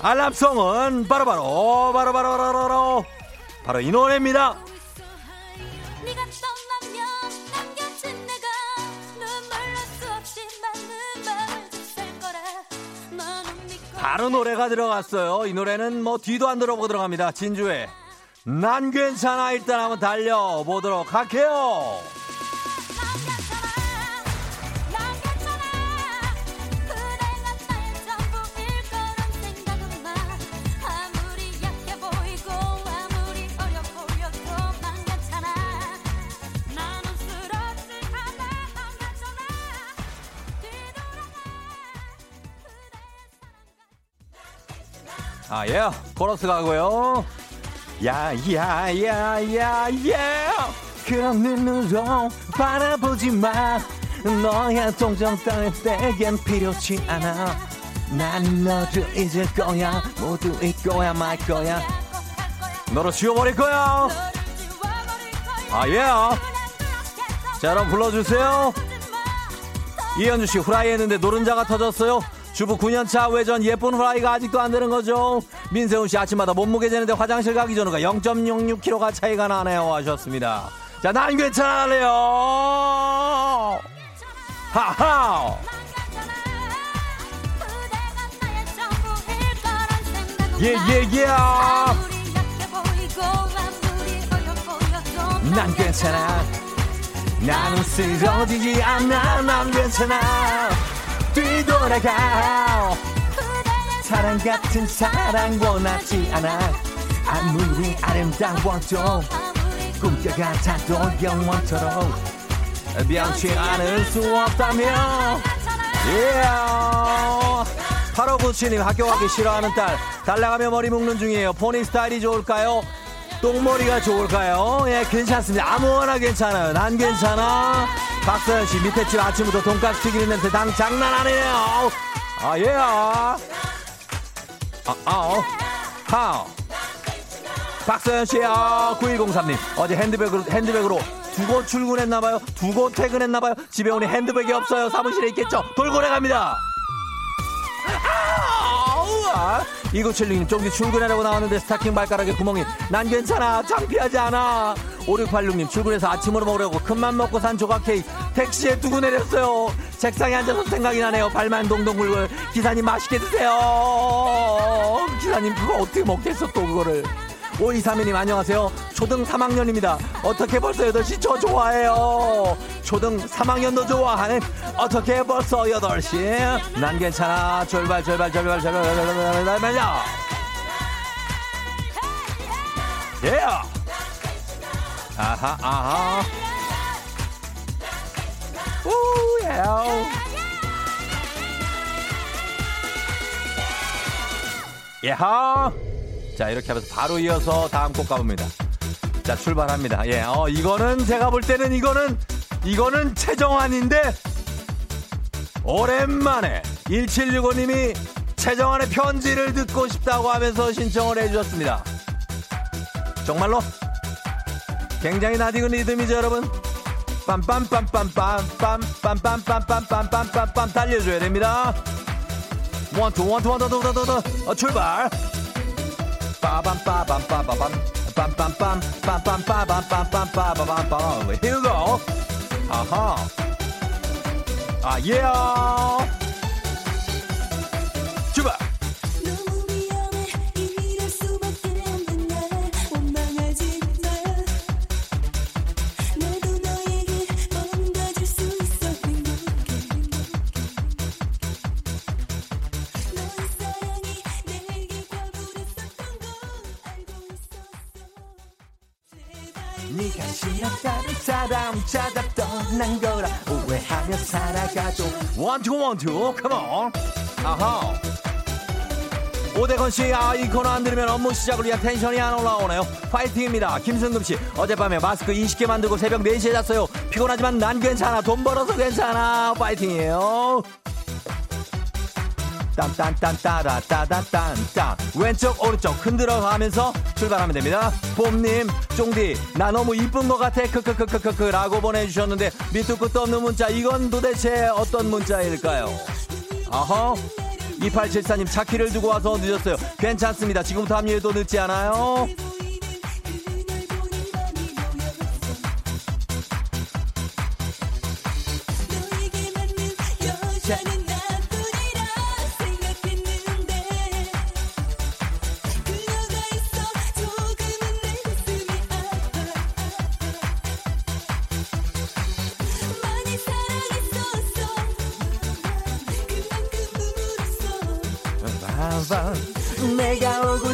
알람송은 바로바로 바로바로 바로바로. 바로 이 노래입니다. 바로 노래가 들어갔어요. 이 노래는 뭐 뒤도 안 들어보고 들어갑니다. 진주의 난 괜찮아. 일단 한번 달려보도록 할게요 아, 예. 코러스 가고요. 야, 야, 야, 야, 야. 그런 눈으로 바라보지 마. 너의 동정 따윈 내겐 필요치 않아. 나는 너를 잊을 거야. 모두 잊고야 말 거야. 너로 지워버릴 거야. 아, 예. 자, 여러분 불러주세요. 이현주 씨 후라이 했는데 노른자가 터졌어요. 주부 9년차 외전 예쁜 후라이가 아직도 안 되는 거죠. 민세훈 씨 아침마다 몸무게 재는데 화장실 가기 전후가 0.66kg가 차이가 나네요 하셨습니다. 자, 난 괜찮아래요. 하하. 예예예. 예, 예. 난 괜찮아. 나는 쓰러지지 않아. 난 괜찮아. 뒤돌아가. 사랑 같은 사랑 원하지 않아. 아무리 아름다워도 꿈과 같아도 영원토록 변치 않을 수 없다면. Yeah. 8597님 학교 가기 싫어하는 딸. 달라가며 머리 묶는 중이에요. 포니 스타일이 좋을까요? 똥머리가 좋을까요? 예, 괜찮습니다. 아무거나 괜찮아요. 난 괜찮아. 박서연 씨, 밑에 집 아침부터 돈가스 튀기는 냄새 당 장난 아니네요. 아, 예. 아, 아, 하. 박서연 씨, 아, 9103님. 어제 핸드백으로, 핸드백으로 두고 출근했나봐요. 두고 퇴근했나봐요. 집에 오니 핸드백이 없어요. 사무실에 있겠죠. 돌고래 갑니다. 아, 2976님 쫑디 출근하려고 나왔는데 스타킹 발가락에 구멍이. 난 괜찮아. 창피하지 않아. 5686님 출근해서 아침으로 먹으려고 큰맘 먹고 산 조각 케이크. 택시에 두고 내렸어요. 책상에 앉아서 생각이 나네요. 발만 동동 굴고 기사님 맛있게 드세요. 기사님 그거 어떻게 먹겠어 또 그거를 5232님 안녕하세요. 초등 3학년입니다. 어떻게 벌써 8시 저 좋아해요. 초등 3학년도 좋아하는 어떻게 벌써 8시 난 괜찮아. 출발 출발 출발 출발 출발 출발 예. 아하 아하. 오 예. 예하. 자, 이렇게 하면서 바로 이어서 다음 곡 가봅니다. 자, 출발합니다. 예, 어, 이거는 제가 볼 때는 이거는, 이거는 최정환인데, 오랜만에 1765님이 최정환의 편지를 듣고 싶다고 하면서 신청을 해주셨습니다. 정말로? 굉장히 낯익은 리듬이죠, 여러분? 빰빰빰빰빰빰빰빰빰빰빰빰빰빰 달려줘야 됩니다. 원투 원투 원투 원투 원투 원투 출발. 빠밤 빠밤 빠바밤. 빰빰빰 빰빰 빠밤 빰빰 빠바밤 Here you go. 아하. 출발 사람 찾아 떠난 거라 오해하며 살아가도 one two one two come on 아하 오대건 씨, 아, 이 코너 안 들으면 업무 시작을 위한 tension이 안 올라오네요. 파이팅입니다. 김승금 씨, 어젯밤에 마스크 20개 만들고 새벽 4시에 잤어요. 피곤하지만 난 괜찮아. 돈 벌어서 괜찮아. 파이팅이에요. 딴딴딴따라따다딴딴 왼쪽 오른쪽 흔들어 가면서 출발하면 됩니다. 봄님 쫑디 나 너무 이쁜 것 같아. 크크크크크크 라고 보내주셨는데 밑도 끝도 없는 문자. 이건 도대체 어떤 문자일까요? 아허 2874님 차키를 두고 와서 늦었어요. 괜찮습니다. 지금부터 합류해도 늦지 않아요. 내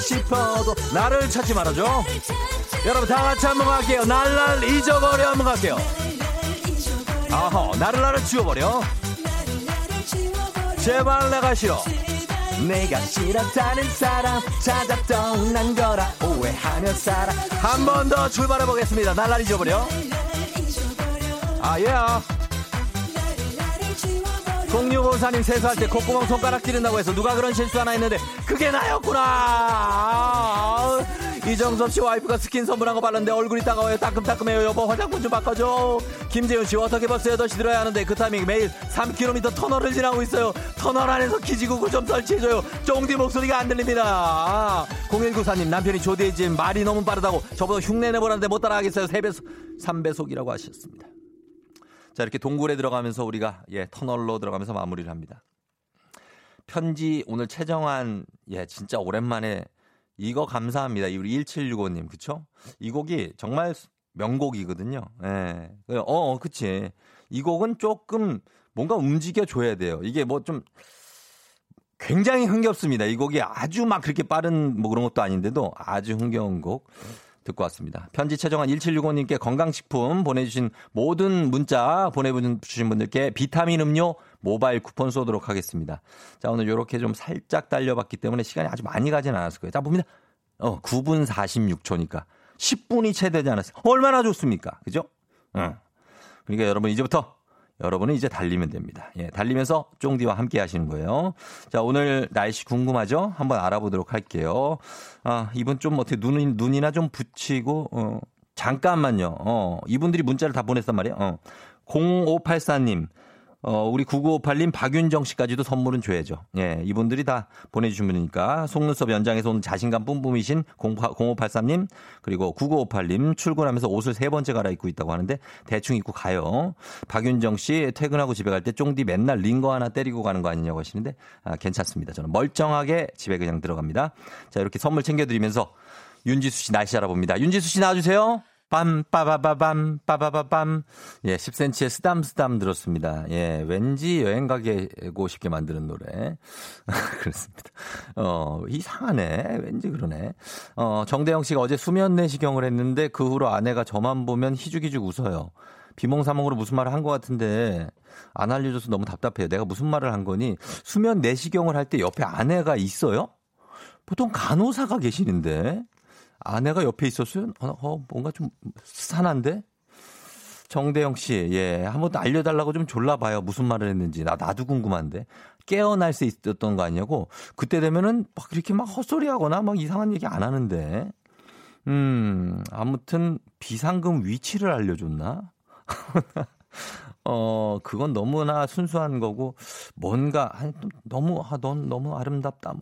싶어도 나를 찾지 말아줘. 여러분 다 같이 한번 갈게요. 날날 잊어버려. 한번 갈게요. 아허 나를 나를 지워버려. 제발 내가 싫어. 내가 싫었다는 사람 찾아 떠난 거라 오해하며 살아. 한 번 더 출발해 보겠습니다. 날날 잊어버려. 아예 yeah. 0654님 세수할 때 콧구멍 손가락 찌른다고 해서 누가 그런 실수 하나 했는데 그게 나였구나. 이정섭 씨 와이프가 스킨 선물한 거 발랐는데 얼굴이 따가워요. 따끔따끔해요. 여보 화장품 좀 바꿔줘. 김재훈 씨 어떻게 벌써 8시 들어야 하는데 그 타이밍 매일 3km 터널을 지나고 있어요. 터널 안에서 기지국을 좀 설치해줘요. 쫑디 목소리가 안 들립니다. 0194님 남편이 집 말이 너무 빠르다고 저보다 흉내 내보라는데 못 따라가겠어요. 3배속 3배속이라고 하셨습니다 자, 이렇게 동굴에 들어가면서 우리가 예, 터널로 들어가면서 마무리를 합니다. 편지 오늘 최정환 예, 진짜 오랜만에 이거 감사합니다. 우리 1765님. 그쵸? 이 곡이 정말 명곡이거든요. 예. 어, 어, 그치. 이 곡은 조금 뭔가 움직여 줘야 돼요. 이게 뭐 좀 굉장히 흥겹습니다. 이 곡이 아주 막 그렇게 빠른 뭐 그런 것도 아닌데도 아주 흥겨운 곡. 듣고 왔습니다. 편지 최정한 1765님께 건강식품 보내주신 모든 문자 보내주신 분들께 비타민 음료 모바일 쿠폰 쏘도록 하겠습니다. 자, 오늘 이렇게 좀 살짝 달려봤기 때문에 시간이 아주 많이 가진 않았을 거예요. 자, 봅니다. 어, 9분 46초니까 10분이 채 되지 않았어요. 얼마나 좋습니까? 그죠? 어. 그러니까 여러분 이제부터 여러분은 이제 달리면 됩니다. 예, 달리면서 쫑디와 함께 하시는 거예요. 자, 오늘 날씨 궁금하죠? 한번 알아보도록 할게요. 아, 이분 좀 어떻게 눈, 눈이나 좀 붙이고, 어, 잠깐만요. 어, 이분들이 문자를 다 보냈단 말이에요. 어. 0584님, 어, 우리 9958님, 박윤정 씨까지도 선물은 줘야죠. 예, 이분들이 다 보내주신 분이니까. 속눈썹 연장에서 온 자신감 뿜뿜이신 0583님, 그리고 9958님, 출근하면서 옷을 세 번째 갈아입고 있다고 하는데, 대충 입고 가요. 박윤정 씨, 퇴근하고 집에 갈 때 쫑디 맨날 링거 하나 때리고 가는 거 아니냐고 하시는데, 아, 괜찮습니다. 저는 멀쩡하게 집에 그냥 들어갑니다. 자, 이렇게 선물 챙겨드리면서, 윤지수 씨 날씨 알아봅니다. 윤지수 씨 나와주세요. 빰, 빠바바밤, 빠바바밤. 예, 10cm의 쓰담쓰담 들었습니다. 예, 왠지 여행 가고 싶게 만드는 노래. 그렇습니다. 어, 이상하네. 왠지 그러네. 어, 정대영 씨가 어제 수면 내시경을 했는데 그 후로 아내가 저만 보면 희죽희죽 웃어요. 비몽사몽으로 무슨 말을 한 것 같은데 안 알려줘서 너무 답답해요. 내가 무슨 말을 한 거니? 수면 내시경을 할 때 옆에 아내가 있어요? 보통 간호사가 계시는데 아내가 옆에 있었어요? 어, 어 뭔가 좀 산한데? 정대영 씨, 예, 한 번 알려달라고 좀 졸라봐요. 무슨 말을 했는지. 나, 나도 궁금한데. 깨어날 수 있었던 거 아니냐고. 그때 되면은 막 이렇게 막 헛소리 하거나 막 이상한 얘기 안 하는데. 음, 아무튼 비상금 위치를 알려줬나? 어, 그건 너무나 순수한 거고, 뭔가, 너무, 아, 넌 너무 아름답다.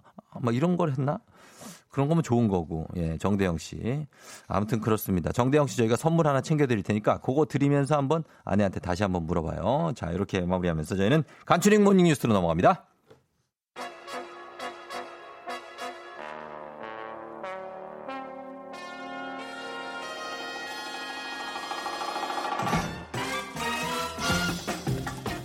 막 이런 걸 했나? 그런 거면 좋은 거고. 예, 정대영 씨. 아무튼 그렇습니다. 정대영 씨 저희가 선물 하나 챙겨 드릴 테니까 그거 드리면서 한번 아내한테 다시 한번 물어봐요. 자, 이렇게 마무리하면서 저희는 간추린 모닝 뉴스로 넘어갑니다.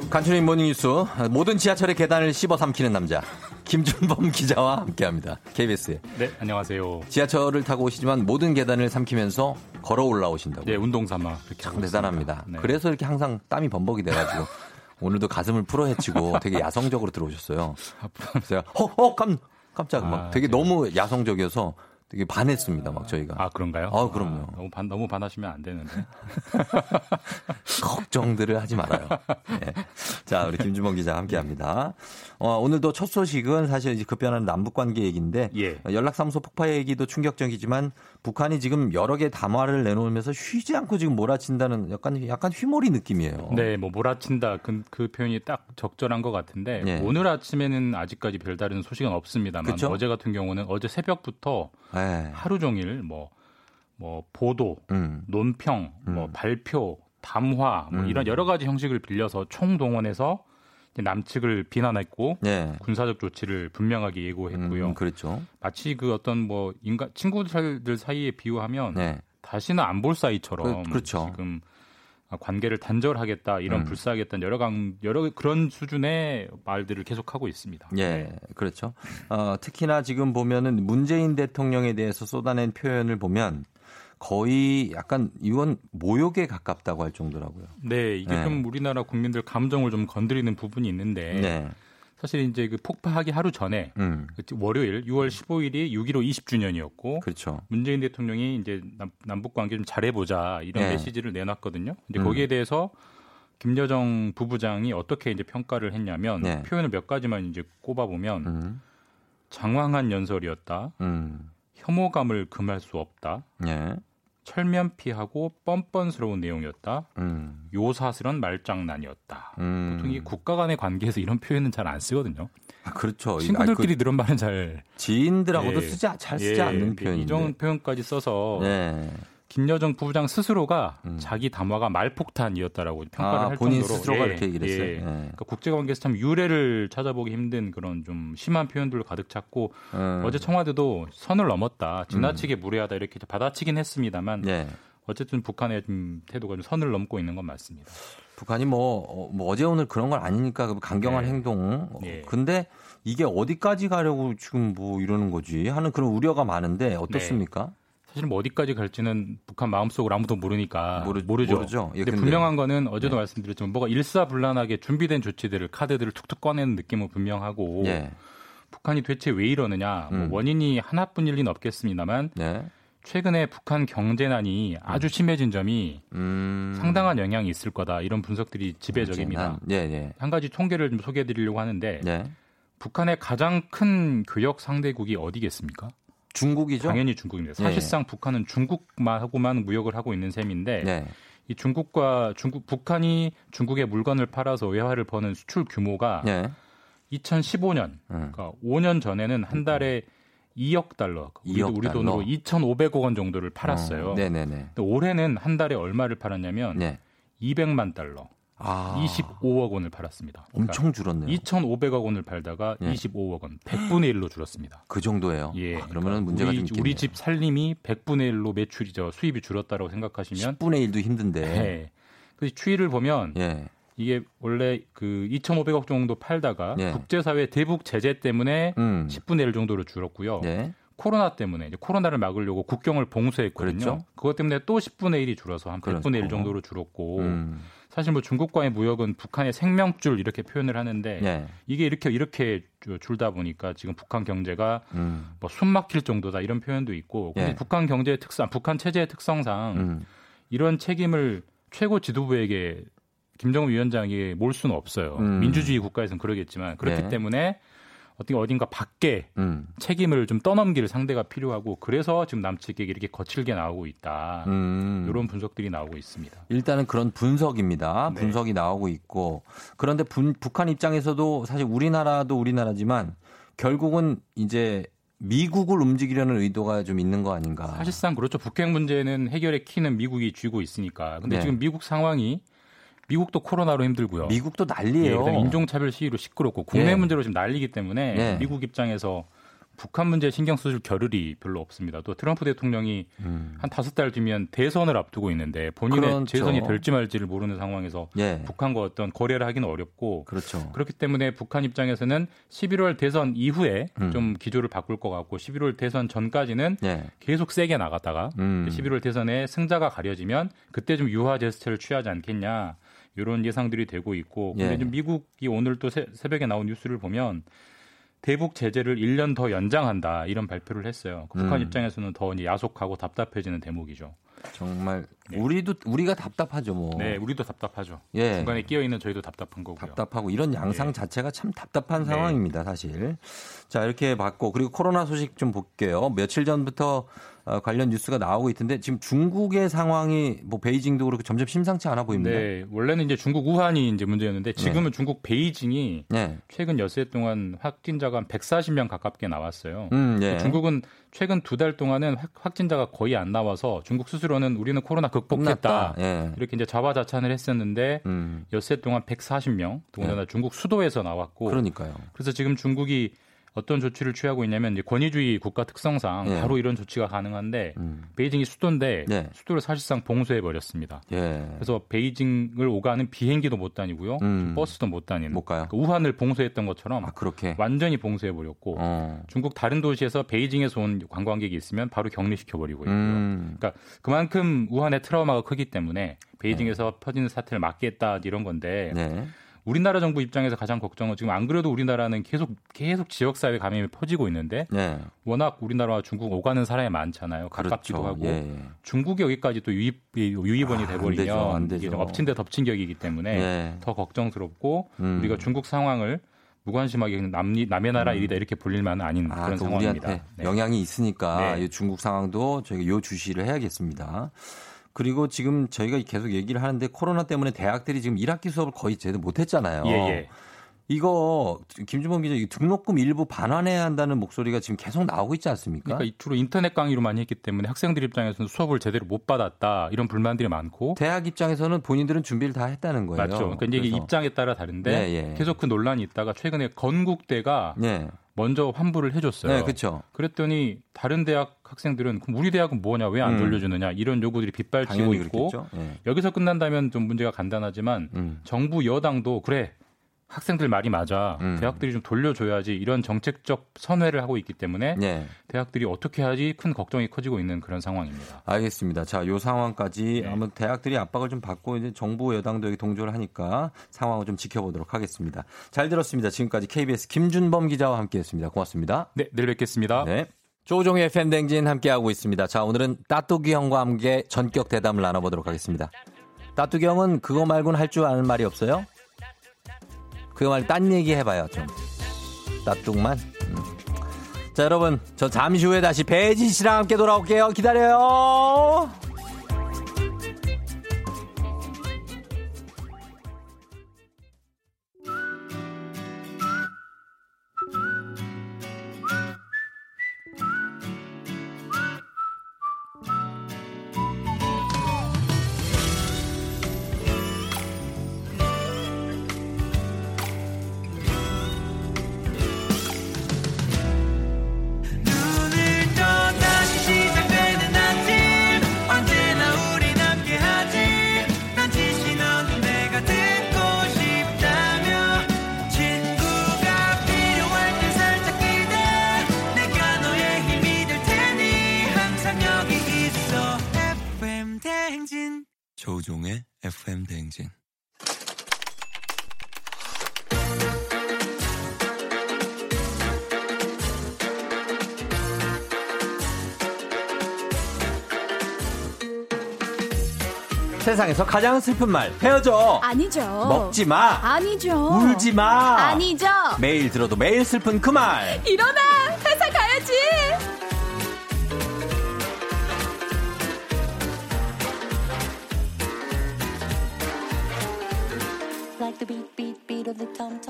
간추린 모닝 뉴스. 모든 지하철의 계단을 씹어 삼키는 남자. 김준범 기자와 함께합니다. KBS에. 네, 안녕하세요. 지하철을 타고 오시지만 모든 계단을 삼키면서 걸어 올라오신다고. 네, 운동 삼아. 참 대단합니다. 네. 그래서 이렇게 항상 땀이 범벅이 돼가지고 오늘도 가슴을 풀어 헤치고 되게 야성적으로 들어오셨어요. 제가 허허 깜 깜짝 막 아, 되게 네. 너무 야성적이어서 되게 반했습니다, 막 저희가. 아, 그런가요? 아, 그럼요. 아, 너무 반, 너무 반하시면 안 되는데. 걱정들을 하지 말아요. 네. 자, 우리 김주범 기자 함께 합니다. 어, 오늘도 첫 소식은 사실 이제 급변하는 남북 관계 얘기인데 예. 연락사무소 폭파 얘기도 충격적이지만 북한이 지금 여러 개 담화를 내놓으면서 쉬지 않고 지금 몰아친다는 약간 약간 휘몰이 느낌이에요. 네, 뭐 몰아친다 그, 그 표현이 딱 적절한 것 같은데 예. 오늘 아침에는 아직까지 별다른 소식은 없습니다만 그쵸? 어제 같은 경우는 어제 새벽부터 예. 하루 종일 뭐뭐 뭐 보도, 음. 논평, 뭐 음. 뭐 발표, 담화 뭐 음. 이런 여러 가지 형식을 빌려서 총동원해서 남측을 비난했고 네. 군사적 조치를 분명하게 예고했고요. 음, 그렇죠. 마치 그 어떤 뭐 인간 친구들 사이에 비유하면 네. 다시는 안 볼 사이처럼 그, 렇죠 지금 관계를 단절하겠다 이런 음. 불사하겠다는 여러 강 여러 그런 수준의 말들을 계속하고 있습니다. 예, 네. 그렇죠. 어, 특히나 지금 보면은 문재인 대통령에 대해서 쏟아낸 표현을 보면 거의 약간 이건 모욕에 가깝다고 할 정도라고요. 네, 이게 네. 좀 우리나라 국민들 감정을 좀 건드리는 부분이 있는데 네. 사실 이제 그 폭파하기 하루 전에 음. 월요일 6월 15일이 6.15 20주년이었고 그렇죠. 문재인 대통령이 이제 남, 북 관계 좀 잘해보자 이런 네. 메시지를 내놨거든요. 근데 음. 거기에 대해서 김여정 부부장이 어떻게 이제 평가를 했냐면 네. 표현을 몇 가지만 이제 꼽아보면 음. 장황한 연설이었다. 음. 혐오감을 금할 수 없다. 예. 철면피하고 뻔뻔스러운 내용이었다. 음. 요사스런 말장난이었다. 음. 보통 이 국가 간의 관계에서 이런 표현은 잘 안 쓰거든요. 아, 그렇죠. 친구들끼리 아, 그, 이런 말은 잘 지인들하고도 예, 쓰지 잘 쓰지 예, 않는 표현인데 이런 표현까지 써서 예. 김여정 부부장 스스로가 음. 자기 담화가 말폭탄이었다라고 평가를 아, 할 본인 정도로 스스로가 예, 이렇게 얘기를 했어요. 예. 예. 그러니까 국제관계에서 참 유래를 찾아보기 힘든 그런 좀 심한 표현들을 가득 찼고 음. 어제 청와대도 선을 넘었다, 지나치게 음. 무례하다 이렇게 받아치긴 했습니다만 예. 어쨌든 북한의 좀 태도가 좀 선을 넘고 있는 건 맞습니다. 북한이 뭐, 어, 뭐 어제 오늘 그런 건 아니니까 그 강경한 네. 행동. 예. 근데 이게 어디까지 가려고 지금 뭐 이러는 거지 하는 그런 우려가 많은데 어떻습니까? 네. 사실 뭐 어디까지 갈지는 북한 마음속으로 아무도 모르니까 모르, 모르죠. 모르죠. 예, 근데, 근데, 분명한 거는 어제도 네. 말씀드렸지만 뭐가 일사불란하게 준비된 조치들을 카드들을 툭툭 꺼내는 느낌은 분명하고 네. 북한이 대체 왜 이러느냐 뭐 음. 뭐 원인이 하나뿐일 리는 없겠습니다만 네. 최근에 북한 경제난이 아주 심해진 점이 음. 상당한 영향이 있을 거다 이런 분석들이 지배적입니다. 네, 네. 한 가지 통계를 좀 소개해드리려고 하는데 네. 북한의 가장 큰 교역 상대국이 어디겠습니까? 중국이죠? 당연히 중국입니다. 사실상 네. 북한은 중국하고만 무역을 하고 있는 셈인데 네. 이 중국과 중국 북한이 중국에 물건을 팔아서 외화를 버는 수출 규모가 네. 2015년 음. 그러니까 5년 전에는 한 달에 2억 달러, 2억 우리, 돈으로 2,500억 원 정도를 팔았어요. 어, 네네네. 올해는 한 달에 얼마를 팔았냐면 네. 200만 달러. 아. 25억 원을 팔았습니다. 그러니까 엄청 줄었네요. 2,500억 원을 팔다가 예. 25억 원, 100분의 1로 줄었습니다. 그 정도예요. 예. 아, 그러면 문제가 우리, 좀 우리 집 살림이 100분의 1로 매출이죠. 수입이 줄었다고 생각하시면 10분의 1도 힘든데. 네. 그 추이를 보면 예. 이게 원래 그 2,500억 정도 팔다가 예. 국제사회 대북 제재 때문에 음. 10분의 1 정도로 줄었고요. 예. 코로나 때문에 이제 코로나를 막으려고 국경을 봉쇄했거든요. 그렇죠? 그것 때문에 또 10분의 1이 줄어서 한 100분의 1 정도로 줄었고 음. 사실 뭐 중국과의 무역은 북한의 생명줄 이렇게 표현을 하는데 네. 이게 이렇게 이렇게 줄다 보니까 지금 북한 경제가 음. 뭐숨 막힐 정도다 이런 표현도 있고 네. 북한 경제의 특성, 북한 체제의 특성상 음. 이런 책임을 최고 지도부에게 김정은 위원장이 몰 수는 없어요. 음. 민주주의 국가에서는 그러겠지만 그렇기 네. 때문에 어떻게 어딘가 밖에 음. 책임을 좀 떠넘길 상대가 필요하고 그래서 지금 남측에게 이렇게 거칠게 나오고 있다. 음. 이런 분석들이 나오고 있습니다. 일단은 그런 분석입니다. 네. 분석이 나오고 있고 그런데 분, 북한 입장에서도 사실 우리나라도 우리나라지만 결국은 이제 미국을 움직이려는 의도가 좀 있는 거 아닌가. 사실상 그렇죠. 북핵 문제는 해결의 키는 미국이 쥐고 있으니까. 근데 네. 지금 미국 상황이 미국도 코로나로 힘들고요. 미국도 난리예요. 예, 인종차별 시위로 시끄럽고 국내 네. 문제로 지금 난리기 때문에 네. 미국 입장에서 북한 문제에 신경 쓸 겨를이 별로 없습니다. 또 트럼프 대통령이 음. 한 다섯 달 뒤면 대선을 앞두고 있는데 본인의 그렇죠. 재선이 될지 말지를 모르는 상황에서 예. 북한과 어떤 거래를 하기는 어렵고 그렇죠. 그렇기 때문에 북한 입장에서는 11월 대선 이후에 음. 좀 기조를 바꿀 것 같고 11월 대선 전까지는 예. 계속 세게 나갔다가 음. 11월 대선에 승자가 가려지면 그때 좀 유화 제스처를 취하지 않겠냐 이런 예상들이 되고 있고 예. 근데 좀 미국이 오늘 또 새, 새벽에 나온 뉴스를 보면 대북 제재를 1년 더 연장한다 이런 발표를 했어요. 그 북한 음. 입장에서는 더 야속하고 답답해지는 대목이죠. 정말 네. 우리도 우리가 답답하죠, 뭐. 네, 우리도 답답하죠. 예. 중간에 끼어 있는 저희도 답답한 거고요. 답답하고 이런 양상 네. 자체가 참 답답한 네. 상황입니다, 사실. 자, 이렇게 봤고 그리고 코로나 소식 좀 볼게요. 며칠 전부터 어, 관련 뉴스가 나오고 있던데 지금 중국의 상황이 뭐 베이징도 그렇고 점점 심상치 않아 보입니다. 네, 원래는 이제 중국 우한이 이제 문제였는데 지금은 네. 중국 베이징이 네. 최근 엿새 동안 확진자가 한 140명 가깝게 나왔어요. 음, 네. 중국은 최근 두 달 동안은 확, 진자가 거의 안 나와서 중국 스스로 는 우리는 코로나 극복했다 예. 이렇게 이제 자화자찬을 했었는데 음. 엿새 동안 140명 더군다나 예. 중국 수도에서 나왔고 그러니까요. 그래서 지금 중국이 어떤 조치를 취하고 있냐면 권위주의 국가 특성상 예. 바로 이런 조치가 가능한데 음. 베이징이 수도인데 예. 수도를 사실상 봉쇄해 버렸습니다. 예. 그래서 베이징을 오가는 비행기도 못 다니고요, 음. 버스도 못 다니는. 못 가요. 그러니까 우한을 봉쇄했던 것처럼 아, 완전히 봉쇄해 버렸고 어. 중국 다른 도시에서 베이징에서 온 관광객이 있으면 바로 격리시켜 버리고 있고요. 음. 그러니까 그만큼 우한의 트라우마가 크기 때문에 베이징에서 네. 퍼지는 사태를 막겠다 이런 건데. 네. 우리나라 정부 입장에서 가장 걱정은 지금 안 그래도 우리나라는 계속 계속 지역 사회 감염이 퍼지고 있는데 네. 워낙 우리나라와 중국 오가는 사람이 많잖아요. 가깝기도 그렇죠. 하고 예, 예. 중국이 여기까지 또 유입 유입원이 아, 돼버리면 안 되죠, 안 되죠. 엎친 데 덮친 격이기 때문에 네. 더 걱정스럽고 음. 우리가 중국 상황을 무관심하게 남이, 남의 나라 음. 일이다 이렇게 볼릴 만은 아닌 아, 그런 상황입니다. 우리한테 네. 영향이 있으니까 네. 중국 상황도 저희가 요 주시를 해야겠습니다. 그리고 지금 저희가 계속 얘기를 하는데 코로나 때문에 대학들이 지금 1학기 수업을 거의 제대로 못했잖아요. 예, 예. 이거 김주범 기자 등록금 일부 반환해야 한다는 목소리가 지금 계속 나오고 있지 않습니까? 그러니까 주로 인터넷 강의로 많이 했기 때문에 학생들 입장에서는 수업을 제대로 못 받았다 이런 불만들이 많고 대학 입장에서는 본인들은 준비를 다 했다는 거예요. 맞죠. 그러니까 이게 입장에 따라 다른데 네, 예. 계속 그 논란이 있다가 최근에 건국대가 네. 먼저 환불을 해줬어요. 네, 그렇죠. 그랬더니 다른 대학 학생들은 그럼 우리 대학은 뭐냐 왜안 음. 돌려주느냐 이런 요구들이 빗발치고 있고 네. 여기서 끝난다면 좀 문제가 간단하지만 음. 정부 여당도 그래 학생들 말이 맞아. 음. 대학들이 좀 돌려줘야지 이런 정책적 선회를 하고 있기 때문에 네. 대학들이 어떻게 하지 큰 걱정이 커지고 있는 그런 상황입니다. 알겠습니다. 자, 요 상황까지 네. 아마 대학들이 압박을 좀 받고 이제 정부 여당도 여기 동조를 하니까 상황을 좀 지켜보도록 하겠습니다. 잘 들었습니다. 지금까지 KBS 김준범 기자와 함께했습니다. 고맙습니다. 네, 내일 뵙겠습니다. 네. 조종의 팬댕진 함께하고 있습니다. 자, 오늘은 따뚜기 형과 함께 전격 대담을 나눠보도록 하겠습니다. 따뚜기 형은 그거 말고는 할줄 아는 말이 없어요? 그거 말고 딴 얘기 해봐요, 좀. 따뚱만. 음. 자, 여러분. 저 잠시 후에 다시 배지 씨랑 함께 돌아올게요. 기다려요. 세상에서 가장 슬픈 말 헤어져. 아니죠. 먹지 마. 아니죠. 울지 마. 아니죠. 매일 들어도 매일 슬픈 그 말. 일어나. 회사 가야지.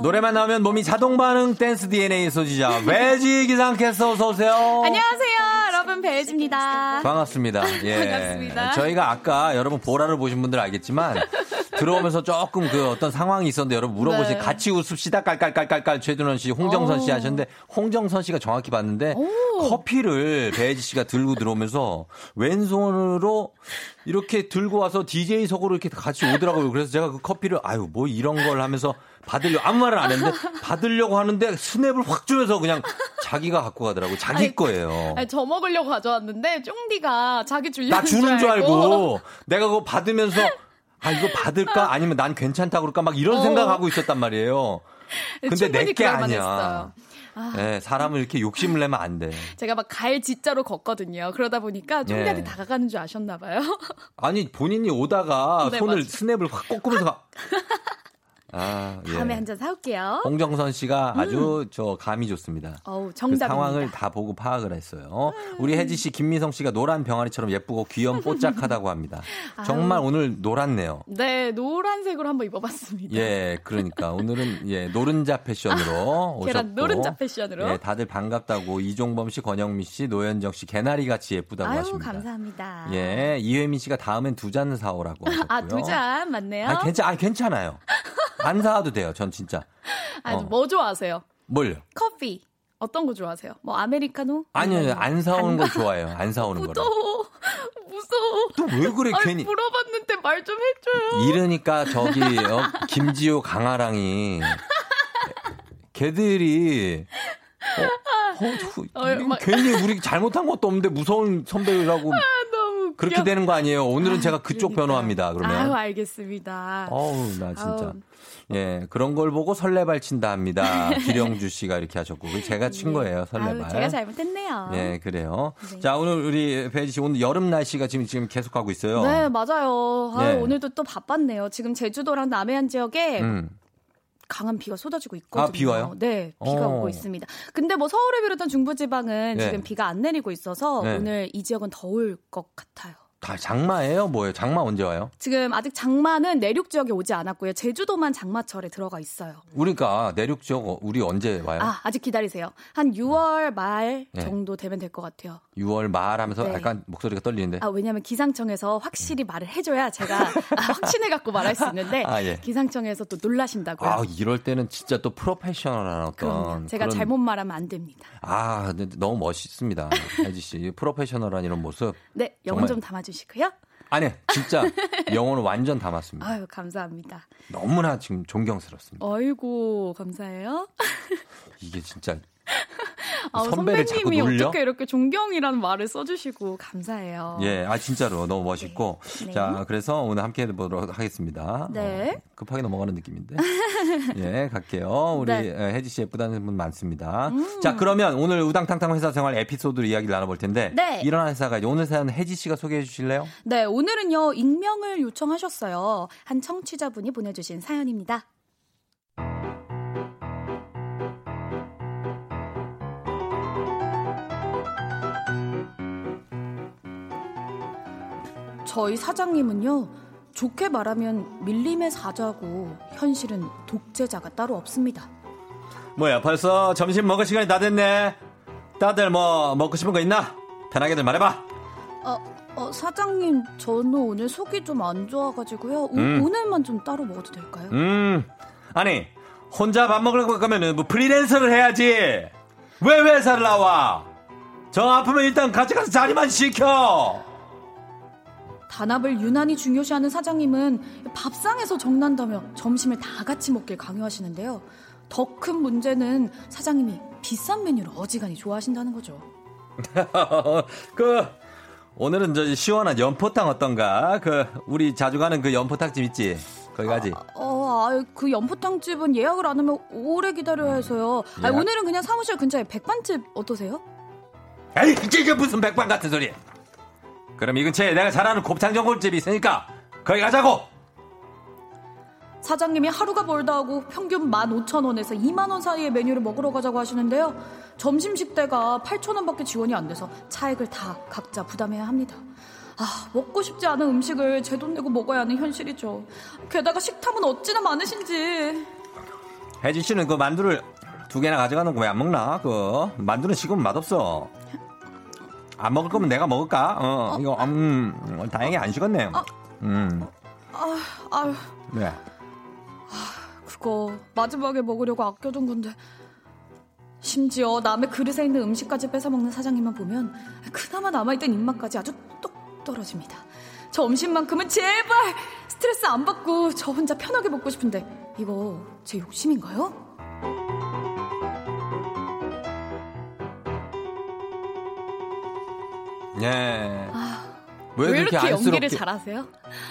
노래만 나오면 몸이 자동 반응 댄스 DNA 소지자 외지 기상캐스터 어서 오세요. 안녕하세요 배혜지입니다. 반갑습니다. 예. 반갑습니다. 저희가 아까 여러분 보라를 보신 분들 알겠지만 들어오면서 조금 그 어떤 상황이 있었는데 여러분 물어보시 네. 같이 웃읍시다 깔깔깔깔깔 최준원 씨, 홍정선 씨 어. 하셨는데 홍정선 씨가 정확히 봤는데 오. 커피를 배지 씨가 들고 들어오면서 왼손으로 이렇게 들고 와서 DJ석으로 이렇게 같이 오더라고요. 그래서 제가 그 커피를 아유 뭐 이런 걸 하면서 받으려 아무 말을 안 했는데 받으려고 하는데 스냅을 확 주면서 그냥 자기가 갖고 가더라고. 자기 아니, 거예요. 아니, 저 먹으려고 가져왔는데 쫑디가 자기 주려고 나 주는 줄 알고. 줄 알고 내가 그거 받으면서 아 이거 받을까 아니면 난 괜찮다 그럴까 막 이런 어. 생각하고 있었단 말이에요. 근데 내게 아니야. 아. 네, 사람을 이렇게 욕심을 내면 안 돼. 제가 막갈 진짜로 걷거든요. 그러다 보니까 쫑디한테 네. 다가가는 줄 아셨나 봐요. 아니 본인이 오다가 네, 손을 맞아. 스냅을 확 꺾으면서 가. 아, 다음에 예. 한잔 사올게요. 홍정선 씨가 음. 아주 저 감이 좋습니다. 어우, 정답입니다. 그 상황을 다 보고 파악을 했어요. 우리 혜지 씨, 김미성 씨가 노란 병아리처럼 예쁘고 귀염 뽀짝하다고 합니다. 정말 아유. 오늘 노랗네요. 네, 노란색으로 한번 입어봤습니다. 예, 그러니까 오늘은 예 노른자 패션으로 오셨고. 노른자 패션으로. 예, 다들 반갑다고 이종범 씨, 권영미 씨, 노현정 씨 개나리 같이 예쁘다고 아유, 하십니다. 감사합니다. 예, 이회민 씨가 다음엔 두 잔 사오라고 하셨고요. 아, 두 잔 맞네요. 아, 괜찮, 아, 괜찮아요. 안 사와도 돼요. 전 진짜. 아니, 어. 뭐 좋아하세요? 뭘요? 커피. 어떤 거 좋아하세요? 뭐 아메리카노? 아니요, 안 사오는 걸 좋아해요. 안 사오는 거. 무서워. 무서워. 또 왜 그래 아니, 괜히. 물어봤는데 말 좀 해줘요. 이러니까 저기 어, 김지호 강아랑이 걔들이 어, 어, 어, 막... 괜히 우리 잘못한 것도 없는데 무서운 선배라고 아, 그렇게 되는 거 아니에요. 오늘은 아, 제가 그쪽 그러니까. 변호합니다. 그러면. 아유, 알겠습니다. 어우, 나 진짜. 아우. 예, 그런 걸 보고 설레발 친다 합니다. 기령주 씨가 이렇게 하셨고. 제가 친 네. 거예요, 설레발. 아유, 제가 잘못했네요. 네, 그래요. 네. 자, 오늘 우리 배지 씨 오늘 여름 날씨가 지금 지금 계속 가고 있어요. 네, 맞아요. 아, 네. 오늘도 또 바빴네요. 지금 제주도랑 남해안 지역에 음. 강한 비가 쏟아지고 있거든요. 아, 비 와요? 네, 비가 오. 고 있습니다. 근데 뭐 서울을 비롯한 중부지방은 네. 지금 비가 안 내리고 있어서 네. 오늘 이 지역은 더울 것 같아요. 다 장마예요? 뭐예요? 장마 언제 와요? 지금 아직 장마는 내륙 지역에 오지 않았고요. 제주도만 장마철에 들어가 있어요. 우리가 내륙 지역 어, 우리 언제 와요? 아, 아직 기다리세요. 한 6월 말 네. 정도 되면 될 것 같아요. 6월 말 하면서 네. 약간 목소리가 떨리는데. 아, 왜냐면 기상청에서 확실히 음. 말을 해줘야 제가 아, 확신해 갖고 말할 수 있는데 아, 예. 기상청에서 또 놀라신다고요. 아, 이럴 때는 진짜 또 프로페셔널한 어떤 그럼요. 제가 그런... 잘못 말하면 안 됩니다. 아, 너무 멋있습니다. 혜지 씨. 프로페셔널한 이런 모습. 네, 영혼 좀 담아 주시고요. 아니, 진짜 영혼을 완전 담았습니다. 아유, 감사합니다. 너무나 지금 존경스럽습니다. 아이고, 감사해요. 이게 진짜 아, 선배를 선배님이 어떻게 이렇게 존경이라는 말을 써주시고 감사해요. 예, 아 진짜로 너무 멋있고 네. 자 네. 그래서 오늘 함께 해보도록 하겠습니다. 네. 어, 급하게 넘어가는 느낌인데 예 갈게요. 우리 네. 혜지 씨 예쁘다는 분 많습니다. 음. 자 그러면 오늘 우당탕탕 회사 생활 에피소드로 이야기를 나눠볼 텐데 네. 이런 회사가 오늘 사연 혜지 씨가 소개해 주실래요? 네, 오늘은요 익명을 요청하셨어요. 한 청취자분이 보내주신 사연입니다. 저희 사장님은요, 좋게 말하면 밀림의 사자고 현실은 독재자가 따로 없습니다. 뭐야, 벌써 점심 먹을 시간이 다 됐네. 다들 뭐 먹고 싶은 거 있나? 편하게들 말해봐. 어, 어 사장님, 저는 오늘 속이 좀 안 좋아가지고요. 음. 오, 늘만 좀 따로 먹어도 될까요? 음, 아니 혼자 밥 먹으러 가면은 뭐 프리랜서를 해야지. 왜 회사를 나와? 저 아프면 일단 같이 가서 자리만 시켜. 단합을 유난히 중요시하는 사장님은 밥상에서 정난다며 점심을 다 같이 먹길 강요하시는데요. 더 큰 문제는 사장님이 비싼 메뉴를 어지간히 좋아하신다는 거죠. 그 오늘은 저 시원한 연포탕 어떤가? 그 우리 자주 가는 그 연포탕집 있지? 거기 가지? 아, 어, 아, 그 연포탕 집은 예약을 안 하면 오래 기다려야 해서요. 아, 오늘은 그냥 사무실 근처에 백반집 어떠세요? 에이, 이게 무슨 백반 같은 소리? 그럼 이 근처에 내가 잘 아는 곱창 전골집이 있으니까 거기 가자고. 사장님이 하루가 멀다 하고 평균 15,000원에서 2만원 사이의 메뉴를 먹으러 가자고 하시는데요. 점심 식 대가 8,000원밖에 지원이 안 돼서 차액을 다 각자 부담해야 합니다. 아, 먹고 싶지 않은 음식을 제 돈 내고 먹어야 하는 현실이죠. 게다가 식탐은 어찌나 많으신지. 혜진 씨는 그 만두를 두 개나 가져가는 거 왜 안 먹나? 그 만두는 식으면 맛없어. 안 먹을 거면 내가 먹을까? 어, 어? 이거 음, 다행히 안 식었네요. 어? 음. 아, 아유. 네. 아, 그거 마지막에 먹으려고 아껴둔 건데 심지어 남의 그릇에 있는 음식까지 뺏어 먹는 사장님만 보면 그나마 남아있던 입맛까지 아주 똑 떨어집니다. 점심만큼은 제발 스트레스 안 받고 저 혼자 편하게 먹고 싶은데 이거 제 욕심인가요? 예. 아, 왜, 왜 이렇게 안쓰럽게... 연기를 잘하세요?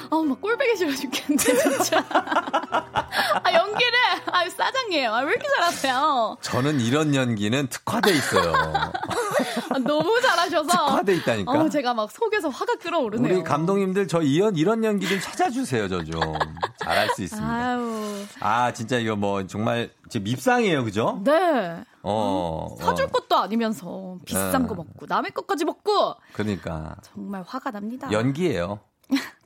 아, 막 꼴배기 싫어 죽겠는데, 진짜. 아, 연기를, 아, 싸장이에요. 아, 왜 이렇게 잘하세요? 저는 이런 연기는 특화돼 있어요. 아, 너무 잘하셔서. 특화돼 있다니까. 어, 제가 막 속에서 화가 끓어오르네요. 우리 감독님들 저 이런, 이런 연기 좀 찾아주세요, 저 좀. 잘할 수 있습니다. 아유. 아, 진짜 이거 뭐 정말 제 밉상이에요, 그죠? 네. 어, 사줄 어. 것도 아니면서 비싼 네. 거 먹고 남의 것까지 먹고. 그러니까. 정말 화가 납니다. 연기예요.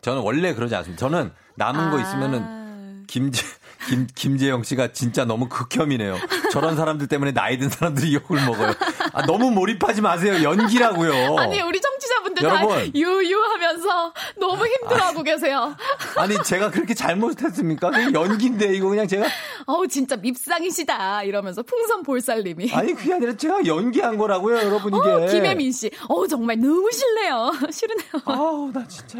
저는 원래 그러지 않습니다. 저는 남은 아. 거 있으면은 김재 김 김재영 씨가 진짜 너무 극혐이네요. 저런 사람들 때문에 나이 든 사람들이 욕을 먹어요. 아, 너무 몰입하지 마세요. 연기라고요. 아니 우리 청취자분들 여러분, 다 유유하면서 너무 힘들어하고 아, 계세요. 아니 제가 그렇게 잘못했습니까? 연기인데 이거 그냥 제가 어우 진짜 밉상이시다 이러면서 풍선 볼살님이 아니 그게 아니라 제가 연기한 거라고요, 여러분 이게. 어, 김혜민 씨, 어우 정말 너무 싫네요. 싫으네요. 아우 나 진짜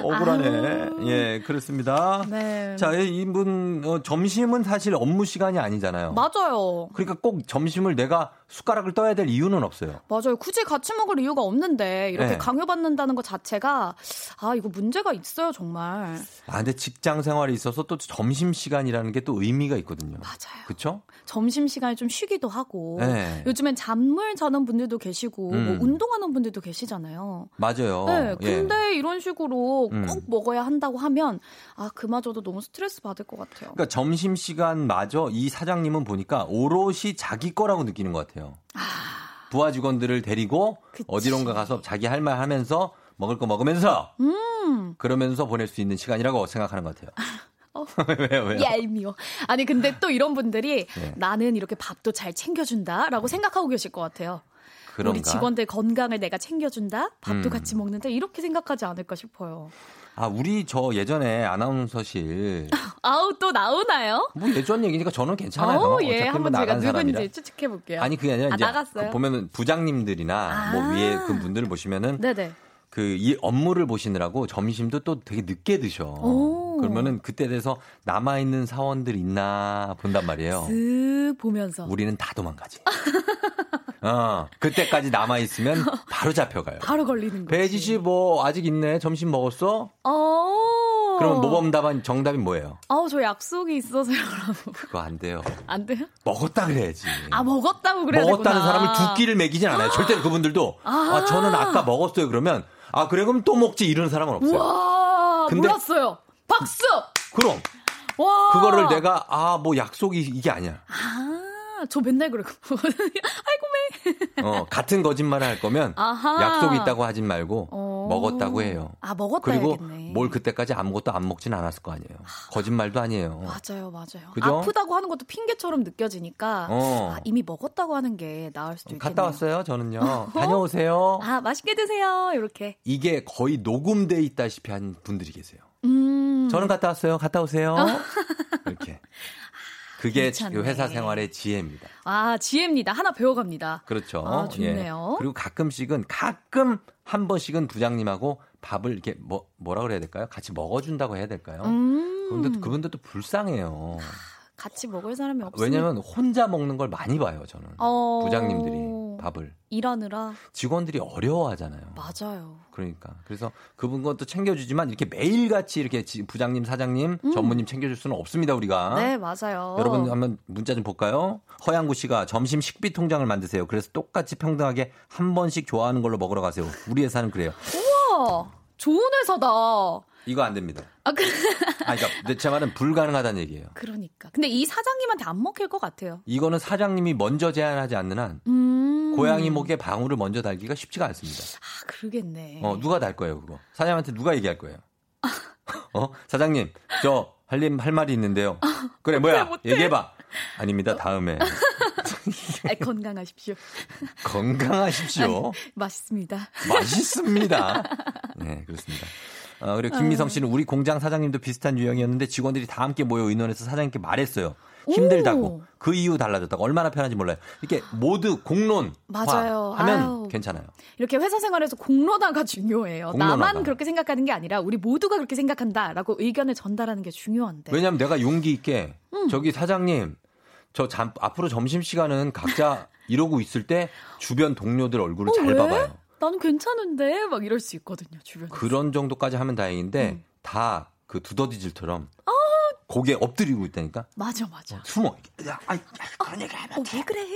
억울하네. 아유. 예 그렇습니다. 네. 자 이분 어, 점심은 사실 업무 시간이 아니잖아요. 맞아요. 그러니까 꼭 점심을 내가 숟가락을 떠야 될 이유는 없어요. 맞아요. 굳이 같이 먹을 이유가 없는데 이렇게 네. 강요받는다는 것 자체가 아 이거 문제가 있어요 정말. 아 근데 직장 생활에 있어서 또 점심 시간이라는 게 또 의미가 있거든요. 맞아요. 그렇죠? 점심 시간에 좀 쉬기도 하고 네. 요즘엔 잠을 자는 분들도 계시고 뭐 음. 뭐 운동하는 분들도 계시잖아요. 맞아요. 네. 예. 근데 예. 이런 식으로 음. 꼭 먹어야 한다고 하면 아 그마저도 너무 스트레스 받을 것 같아요. 그러니까 점심 시간마저 이 사장님은 보니까 오롯이 자기 거라고 느끼는 것 같아요. 아. 부하 직원들을 데리고 그치. 어디론가 가서 자기 할 말 하면서 먹을 거 먹으면서 음. 그러면서 보낼 수 있는 시간이라고 생각하는 것 같아요. 어. 왜요, 왜요? 얄미워. 아니, 근데 또 이런 분들이 네. 나는 이렇게 밥도 잘 챙겨준다라고 생각하고 계실 것 같아요. 그런가? 우리 직원들 건강을 내가 챙겨준다? 밥도 음. 같이 먹는다? 이렇게 생각하지 않을까 싶어요. 아, 우리 저 예전에 아나운서실. 아우, 또 나오나요? 뭐 예전 얘기니까 저는 괜찮아요. 어 예, 한번 제가 누군지 사람이라. 추측해 볼게요. 아니, 그게 아니라 아, 이제 나갔어요? 그 보면은 부장님들이나 아~ 뭐 위에 그 분들을 보시면은 네네. 그 이 업무를 보시느라고 점심도 또 되게 늦게 드셔. 오. 그러면은 그때 돼서 남아 있는 사원들 있나 본단 말이에요. 쓱 보면서 우리는 다 도망가지. 어, 그때까지 남아 있으면 바로 잡혀가요. 바로 걸리는 거지. 배지 씨 뭐 아직 있네. 점심 먹었어? 어. 그럼 모범 답안 정답이 뭐예요? 아우 저 약속이 있어서요. 그거 안 돼요. 안 돼요? 먹었다 그래야지. 아 먹었다고 그래야 먹었다는 되구나. 사람을 두 끼를 먹이진 않아요. 절대 그분들도 아. 아. 저는 아까 먹었어요. 그러면 아 그래 그럼 또 먹지 이런 사람은 없어요. 와 근데 몰랐어요. 박수. 그럼 와. 그거를 내가 아 뭐 약속이 이게 아니야. 아. 저 맨날 그러고. 아이고, 매. 어, 같은 거짓말을 할 거면 아하. 약속이 있다고 하진 말고 어. 먹었다고 해요. 아, 먹었다 그리고 해야겠네. 뭘 그때까지 아무것도 안 먹진 않았을 거 아니에요. 거짓말도 아니에요. 맞아요, 맞아요. 그죠? 아프다고 하는 것도 핑계처럼 느껴지니까 어. 아, 이미 먹었다고 하는 게 나을 수도 있겠네요. 갔다 왔어요, 저는요. 다녀오세요. 아, 맛있게 드세요. 이렇게. 이게 거의 녹음돼 있다시피 한 분들이 계세요. 음. 저는 갔다 왔어요. 갔다 오세요. 이렇게. 그게 괜찮네. 회사 생활의 지혜입니다. 아, 지혜입니다. 하나 배워갑니다. 그렇죠. 아, 좋네요. 예. 그리고 가끔씩은 가끔 한 번씩은 부장님하고 밥을 이렇게 뭐 뭐라 그래야 될까요? 같이 먹어준다고 해야 될까요? 음. 그분들 그분들도 불쌍해요. 같이 먹을 사람이 없어요. 왜냐면 혼자 먹는 걸 많이 봐요, 저는. 어... 부장님들이 밥을. 일하느라. 직원들이 어려워하잖아요. 맞아요. 그러니까. 그래서 그분 것도 챙겨주지만 이렇게 매일같이 이렇게 부장님, 사장님, 음. 전무님 챙겨줄 수는 없습니다, 우리가. 네, 맞아요. 여러분 한번 문자 좀 볼까요? 허양구 씨가 점심 식비 통장을 만드세요. 그래서 똑같이 평등하게 한 번씩 좋아하는 걸로 먹으러 가세요. 우리 회사는 그래요. 우와! 좋은 회사다. 이거 안 됩니다. 아, 그... 아 그러니까 제 말은 불가능하다는 얘기예요. 그러니까. 근데 이 사장님한테 안 먹힐 것 같아요. 이거는 사장님이 먼저 제안하지 않는 한 음... 고양이 목에 방울을 먼저 달기가 쉽지가 않습니다. 아, 그러겠네. 어, 누가 달 거예요, 그거? 사장님한테 누가 얘기할 거예요? 어, 사장님, 저 할림 할 말이 있는데요. 그래, 뭐야? 얘기해봐. 아닙니다. 다음에. 아니, 건강하십시오. 건강하십시오. 아니, 맛있습니다. 맛있습니다. 네, 그렇습니다. 어, 그리고 김미성 씨는 우리 공장 사장님도 비슷한 유형이었는데 직원들이 다 함께 모여 의논해서 사장님께 말했어요. 힘들다고 오. 그 이유 달라졌다고 얼마나 편한지 몰라요. 이렇게 모두 공론 맞아요. 하면 아유. 괜찮아요. 이렇게 회사 생활에서 공론화가 중요해요. 공론화가. 나만 그렇게 생각하는 게 아니라 우리 모두가 그렇게 생각한다라고 의견을 전달하는 게 중요한데. 왜냐하면 내가 용기 있게 음. 저기 사장님 저 잠, 앞으로 점심 시간은 각자 이러고 있을 때 주변 동료들 얼굴을 어, 잘 왜? 봐봐요. 나는 괜찮은데 막 이럴 수 있거든요 주변. 그런 정도까지 하면 다행인데 음. 다그 두더지질처럼. 아 고개 엎드리고 있다니까. 맞아, 맞아. 어, 숨어. 야, 아, 그런 얘기 하면 어, 왜 그래?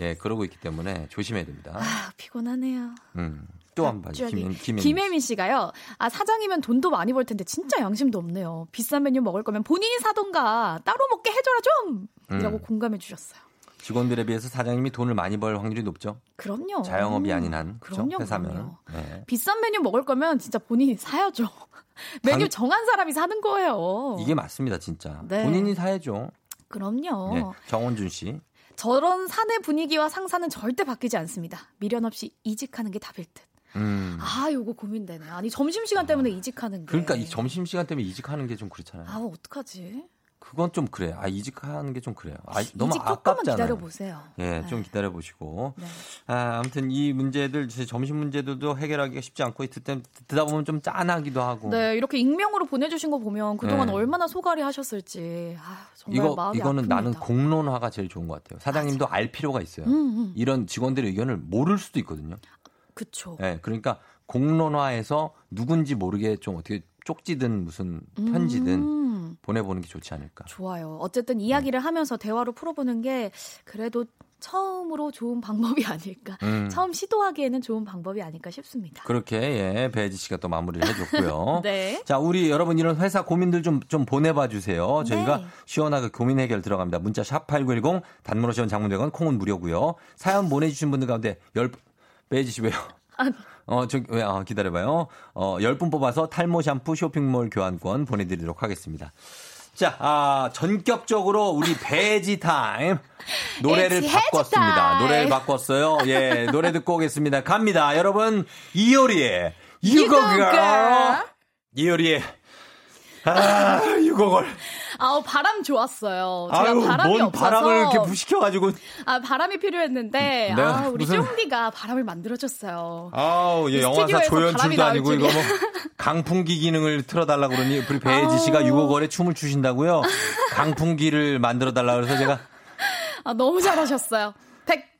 예, 그러고 있기 때문에 조심해야 됩니다. 아, 피곤하네요. 음. 또한 번, 김, 김, 김혜민 씨가요. 아, 사장이면 돈도 많이 벌 텐데 진짜 양심도 없네요. 비싼 메뉴 먹을 거면 본인이 사던가 따로 먹게 해줘라 좀! 이라고 음. 공감해 주셨어요. 직원들에 비해서 사장님이 돈을 많이 벌 확률이 높죠. 그럼요. 자영업이 아닌 한. 그럼요. 회사면. 네. 비싼 메뉴 먹을 거면 진짜 본인이 사야죠. 메뉴 정한 사람이 사는 거예요. 이게 맞습니다, 진짜. 네. 본인이 사야죠. 그럼요. 네. 정원준 씨. 저런 사내 분위기와 상사는 절대 바뀌지 않습니다. 미련 없이 이직하는 게 답일 듯. 음. 아, 요거 고민되네. 아니, 점심 시간 때문에 이직하는 게. 그러니까 이 점심 시간 때문에 이직하는 게 좀 그렇잖아요. 아, 어떡하지? 그건 좀 그래. 아 이직하는 게 좀 그래요. 아, 너무 아깝잖아요. 기다려 보세요. 예, 네. 좀 기다려 보시고. 네. 아, 아무튼 이 문제들 점심 문제들도 해결하기가 쉽지 않고 듣다, 듣다 보면 좀 짠하기도 하고. 네, 이렇게 익명으로 보내주신 거 보면 그동안 네. 얼마나 소갈이 하셨을지. 아, 정말 이거 마음이 이거는 아픕니다. 나는 공론화가 제일 좋은 것 같아요. 사장님도 맞아. 알 필요가 있어요. 음, 음. 이런 직원들의 의견을 모를 수도 있거든요. 그렇죠. 네, 그러니까 공론화해서 누군지 모르게 좀 어떻게 쪽지든 무슨 편지든. 음. 보내보는 게 좋지 않을까. 좋아요. 어쨌든 이야기를 음. 하면서 대화로 풀어보는 게 그래도 처음으로 좋은 방법이 아닐까. 음. 처음 시도하기에는 좋은 방법이 아닐까 싶습니다. 그렇게 예, 배지 씨가 또 마무리를 해줬고요. 네. 자, 우리 여러분 이런 회사 고민들 좀 좀 보내봐 주세요. 저희가 네. 시원하게 고민 해결 들어갑니다. 문자 샵 #8910 단문 오시원 장문대건 콩은 무료고요. 사연 보내주신 분들 가운데 열 배지 씨 왜요? 아니. 어, 저, 왜, 아, 기다려봐요. 어, 10분 뽑아서 탈모 샴푸 쇼핑몰 교환권 보내드리도록 하겠습니다. 자, 아, 전격적으로 우리 배지 타임. 노래를 바꿨습니다. 노래를 바꿨어요. 예, 노래 듣고 오겠습니다. 갑니다. 여러분, 이효리의 유거걸. 이효리의, 아, 유거걸. 아우 바람 좋았어요. 제가 아유, 바람이 뭔 없어서 바람을 이렇게 무시켜가지고. 아 바람이 필요했는데 네, 아 우리 무슨... 쫑디가 바람을 만들어줬어요. 아우 예, 영화사 조연출도 아니고 이거 뭐 강풍기 기능을 틀어달라 그러니 우리 배혜지 씨가 6월에 춤을 추신다고요. 강풍기를 만들어달라 그래서 제가. 아 너무 잘하셨어요.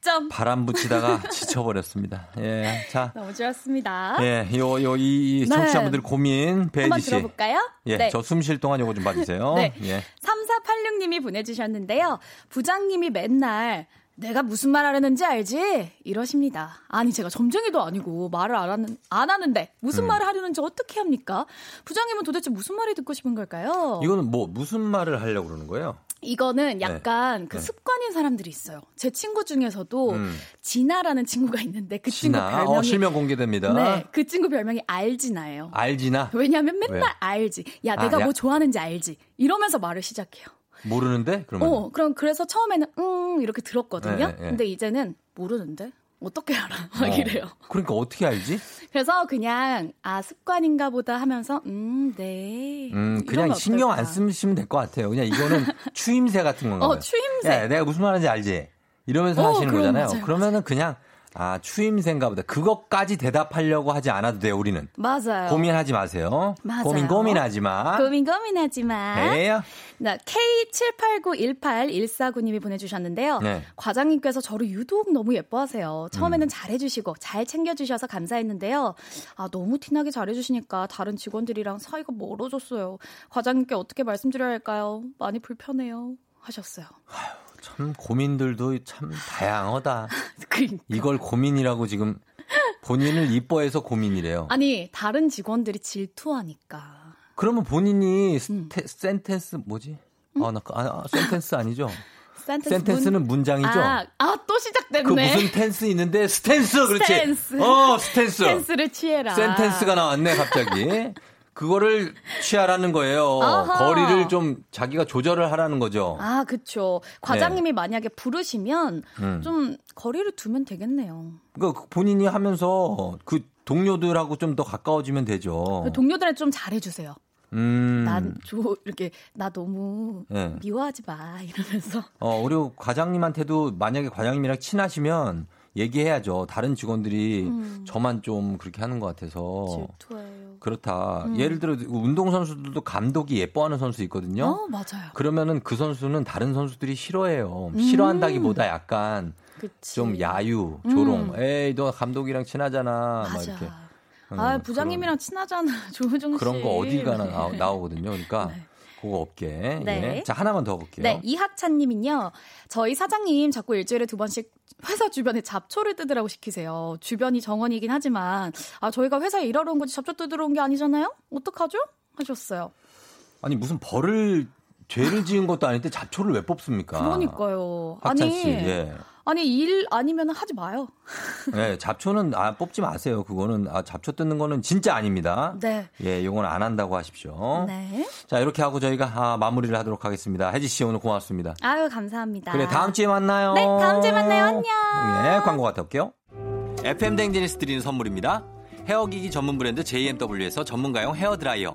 100점. 바람 붙이다가 지쳐버렸습니다. 예. 자. 너무 좋았습니다. 예. 요, 요, 이, 청취자분들 네. 고민, 배지 씨. 들어볼까요? 예. 네. 저 숨 쉴 동안 요거 좀 봐주세요. 네. 예. 3486님이 보내주셨는데요. 부장님이 맨날 내가 무슨 말 하려는지 알지? 이러십니다. 아니, 제가 점쟁이도 아니고 말을 안, 하는, 안 하는데 무슨 음. 말을 하려는지 어떻게 합니까? 부장님은 도대체 무슨 말이 듣고 싶은 걸까요? 이거는 뭐, 무슨 말을 하려고 그러는 거예요? 이거는 네. 약간 네. 그 습관인 사람들이 있어요. 제 친구 중에서도 음. 진아라는 친구가 있는데 그 진아. 친구 어, 별명이 어, 실명 공개됩니다. 네, 그 친구 별명이 알지나예요. 알지나. 왜냐하면 맨날 왜? 알지. 야, 아, 내가 야. 뭐 좋아하는지 알지. 이러면서 말을 시작해요. 모르는데? 그러면. 어, 그럼 그래서 처음에는 음 이렇게 들었거든요. 네, 네, 네. 근데 이제는 모르는데. 어떻게 알아? 막 어. 이래요. 그러니까 어떻게 알지? 그래서 그냥 아 습관인가 보다 하면서 음, 네. 음, 그냥 신경 안 쓰시면 될 것 같아요. 그냥 이거는 추임새 같은 건가요? 어, 추임새. 야, 내가 무슨 말하는지 알지? 이러면서 어, 하시는 거잖아요. 맞아요. 그러면은 그냥 아, 추임새인가 보다. 그것까지 대답하려고 하지 않아도 돼요, 우리는. 맞아요. 고민하지 마세요. 맞아요. 고민 고민하지 마. 고민 고민하지 마. 에요. 나 K78918149님이 보내주셨는데요. 네. 과장님께서 저를 유독 너무 예뻐하세요. 처음에는 음. 잘해주시고 잘 챙겨주셔서 감사했는데요. 아, 너무 티나게 잘해주시니까 다른 직원들이랑 사이가 멀어졌어요. 과장님께 어떻게 말씀드려야 할까요? 많이 불편해요. 하셨어요. 아휴. 참 고민들도 참 다양하다. 그러니까. 이걸 고민이라고 지금 본인을 이뻐해서 고민이래요. 아니 다른 직원들이 질투하니까. 그러면 본인이 음. 스테, sentence 뭐지? 음? 아, 나, 아, 아, sentence 아니죠? sentence sentence는 문... 장이죠 아, 아, 또 시작됐네. 그 무슨 tence 있는데 stance 그렇지. stance. 어, stance. stance를 취해라. sentence가 나왔네, 갑자기. 그거를 취하라는 거예요. 아하. 거리를 좀 자기가 조절을 하라는 거죠. 아, 그렇죠. 과장님이 네. 만약에 부르시면 음. 좀 거리를 두면 되겠네요. 그러니까 본인이 하면서 그 동료들하고 좀 더 가까워지면 되죠. 동료들한테 좀 잘해주세요. 음. 난저 이렇게 나 너무 네. 미워하지 마 이러면서. 어 그리고 과장님한테도 만약에 과장님이랑 친하시면 얘기해야죠. 다른 직원들이 음. 저만 좀 그렇게 하는 것 같아서. 질투해요. 그렇다. 음. 예를 들어 운동 선수들도 감독이 예뻐하는 선수 있거든요. 어, 맞아요. 그러면은 그 선수는 다른 선수들이 싫어해요. 음. 싫어한다기보다 약간 그치. 좀 야유, 조롱. 음. 에이 너 감독이랑 친하잖아. 맞아. 막 이렇게. 아 부장님이랑 그런, 친하잖아 조우종 씨. 그런 거 어딜 가나 나오, 거든요 그러니까. 네. 그거 없게. 네. 예. 자, 하나만 더 볼게요. 네, 이학찬 님은요. 저희 사장님 자꾸 일주일에 두 번씩 회사 주변에 잡초를 뜯으라고 시키세요. 주변이 정원이긴 하지만, 아, 저희가 회사에 일하러 온 거지 잡초 뜯으러 온 게 아니잖아요? 어떡하죠? 하셨어요. 아니, 무슨 벌을, 죄를 지은 것도 아닌데 잡초를 왜 뽑습니까? 그러니까요. 아니. 씨, 예. 아니 일 아니면 하지 마요. 네, 잡초는 아 뽑지 마세요. 그거는 아 잡초 뜯는 거는 진짜 아닙니다. 네. 예, 요건 안 한다고 하십시오. 네. 자, 이렇게 하고 저희가 아, 마무리를 하도록 하겠습니다. 혜지 씨 오늘 고맙습니다. 아유, 감사합니다. 그래, 다음 주에 만나요. 네, 다음 주에 만나요. 안녕. 예, 광고 갔다 올게요. FM 댕지니스 드리는 선물입니다. 헤어기기 전문 브랜드 JMW에서 전문가용 헤어 드라이어.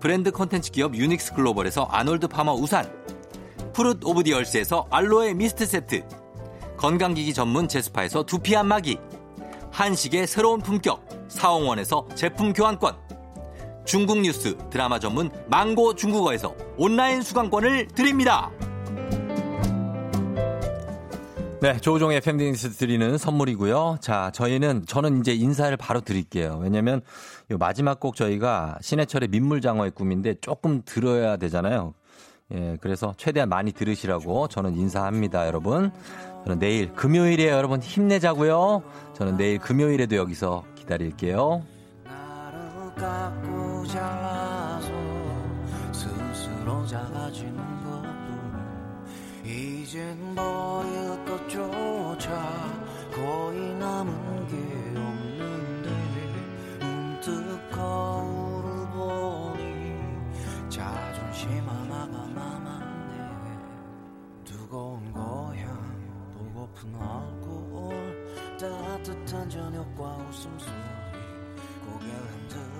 브랜드 콘텐츠 기업 유닉스 글로벌에서 아놀드 파머 우산, Fruit of the Earth에서 알로에 미스트 세트, 건강기기 전문 제스파에서 두피 안마기, 한식의 새로운 품격 사옹원에서 제품 교환권, 중국 뉴스 드라마 전문 망고 중국어에서 온라인 수강권을 드립니다. 네, 조종의 팬딩스 드리는 선물이고요. 자, 저희는 저는 이제 인사를 바로 드릴게요. 왜냐면 요 마지막 곡 저희가 신해철의 민물장어의 꿈인데 조금 들어야 되잖아요. 예, 그래서 최대한 많이 들으시라고 저는 인사합니다, 여러분. 저는 내일 금요일에 여러분 힘내자고요. 저는 내일 금요일에도 여기서 기다릴게요. 이젠 버릴 것조차 거의 남은 게 없는데 문득 거울을 보니 자존심 하나가 남았네 두꺼운 고향 보고픈 얼굴 따뜻한 저녁과 웃음소리 고개 흔들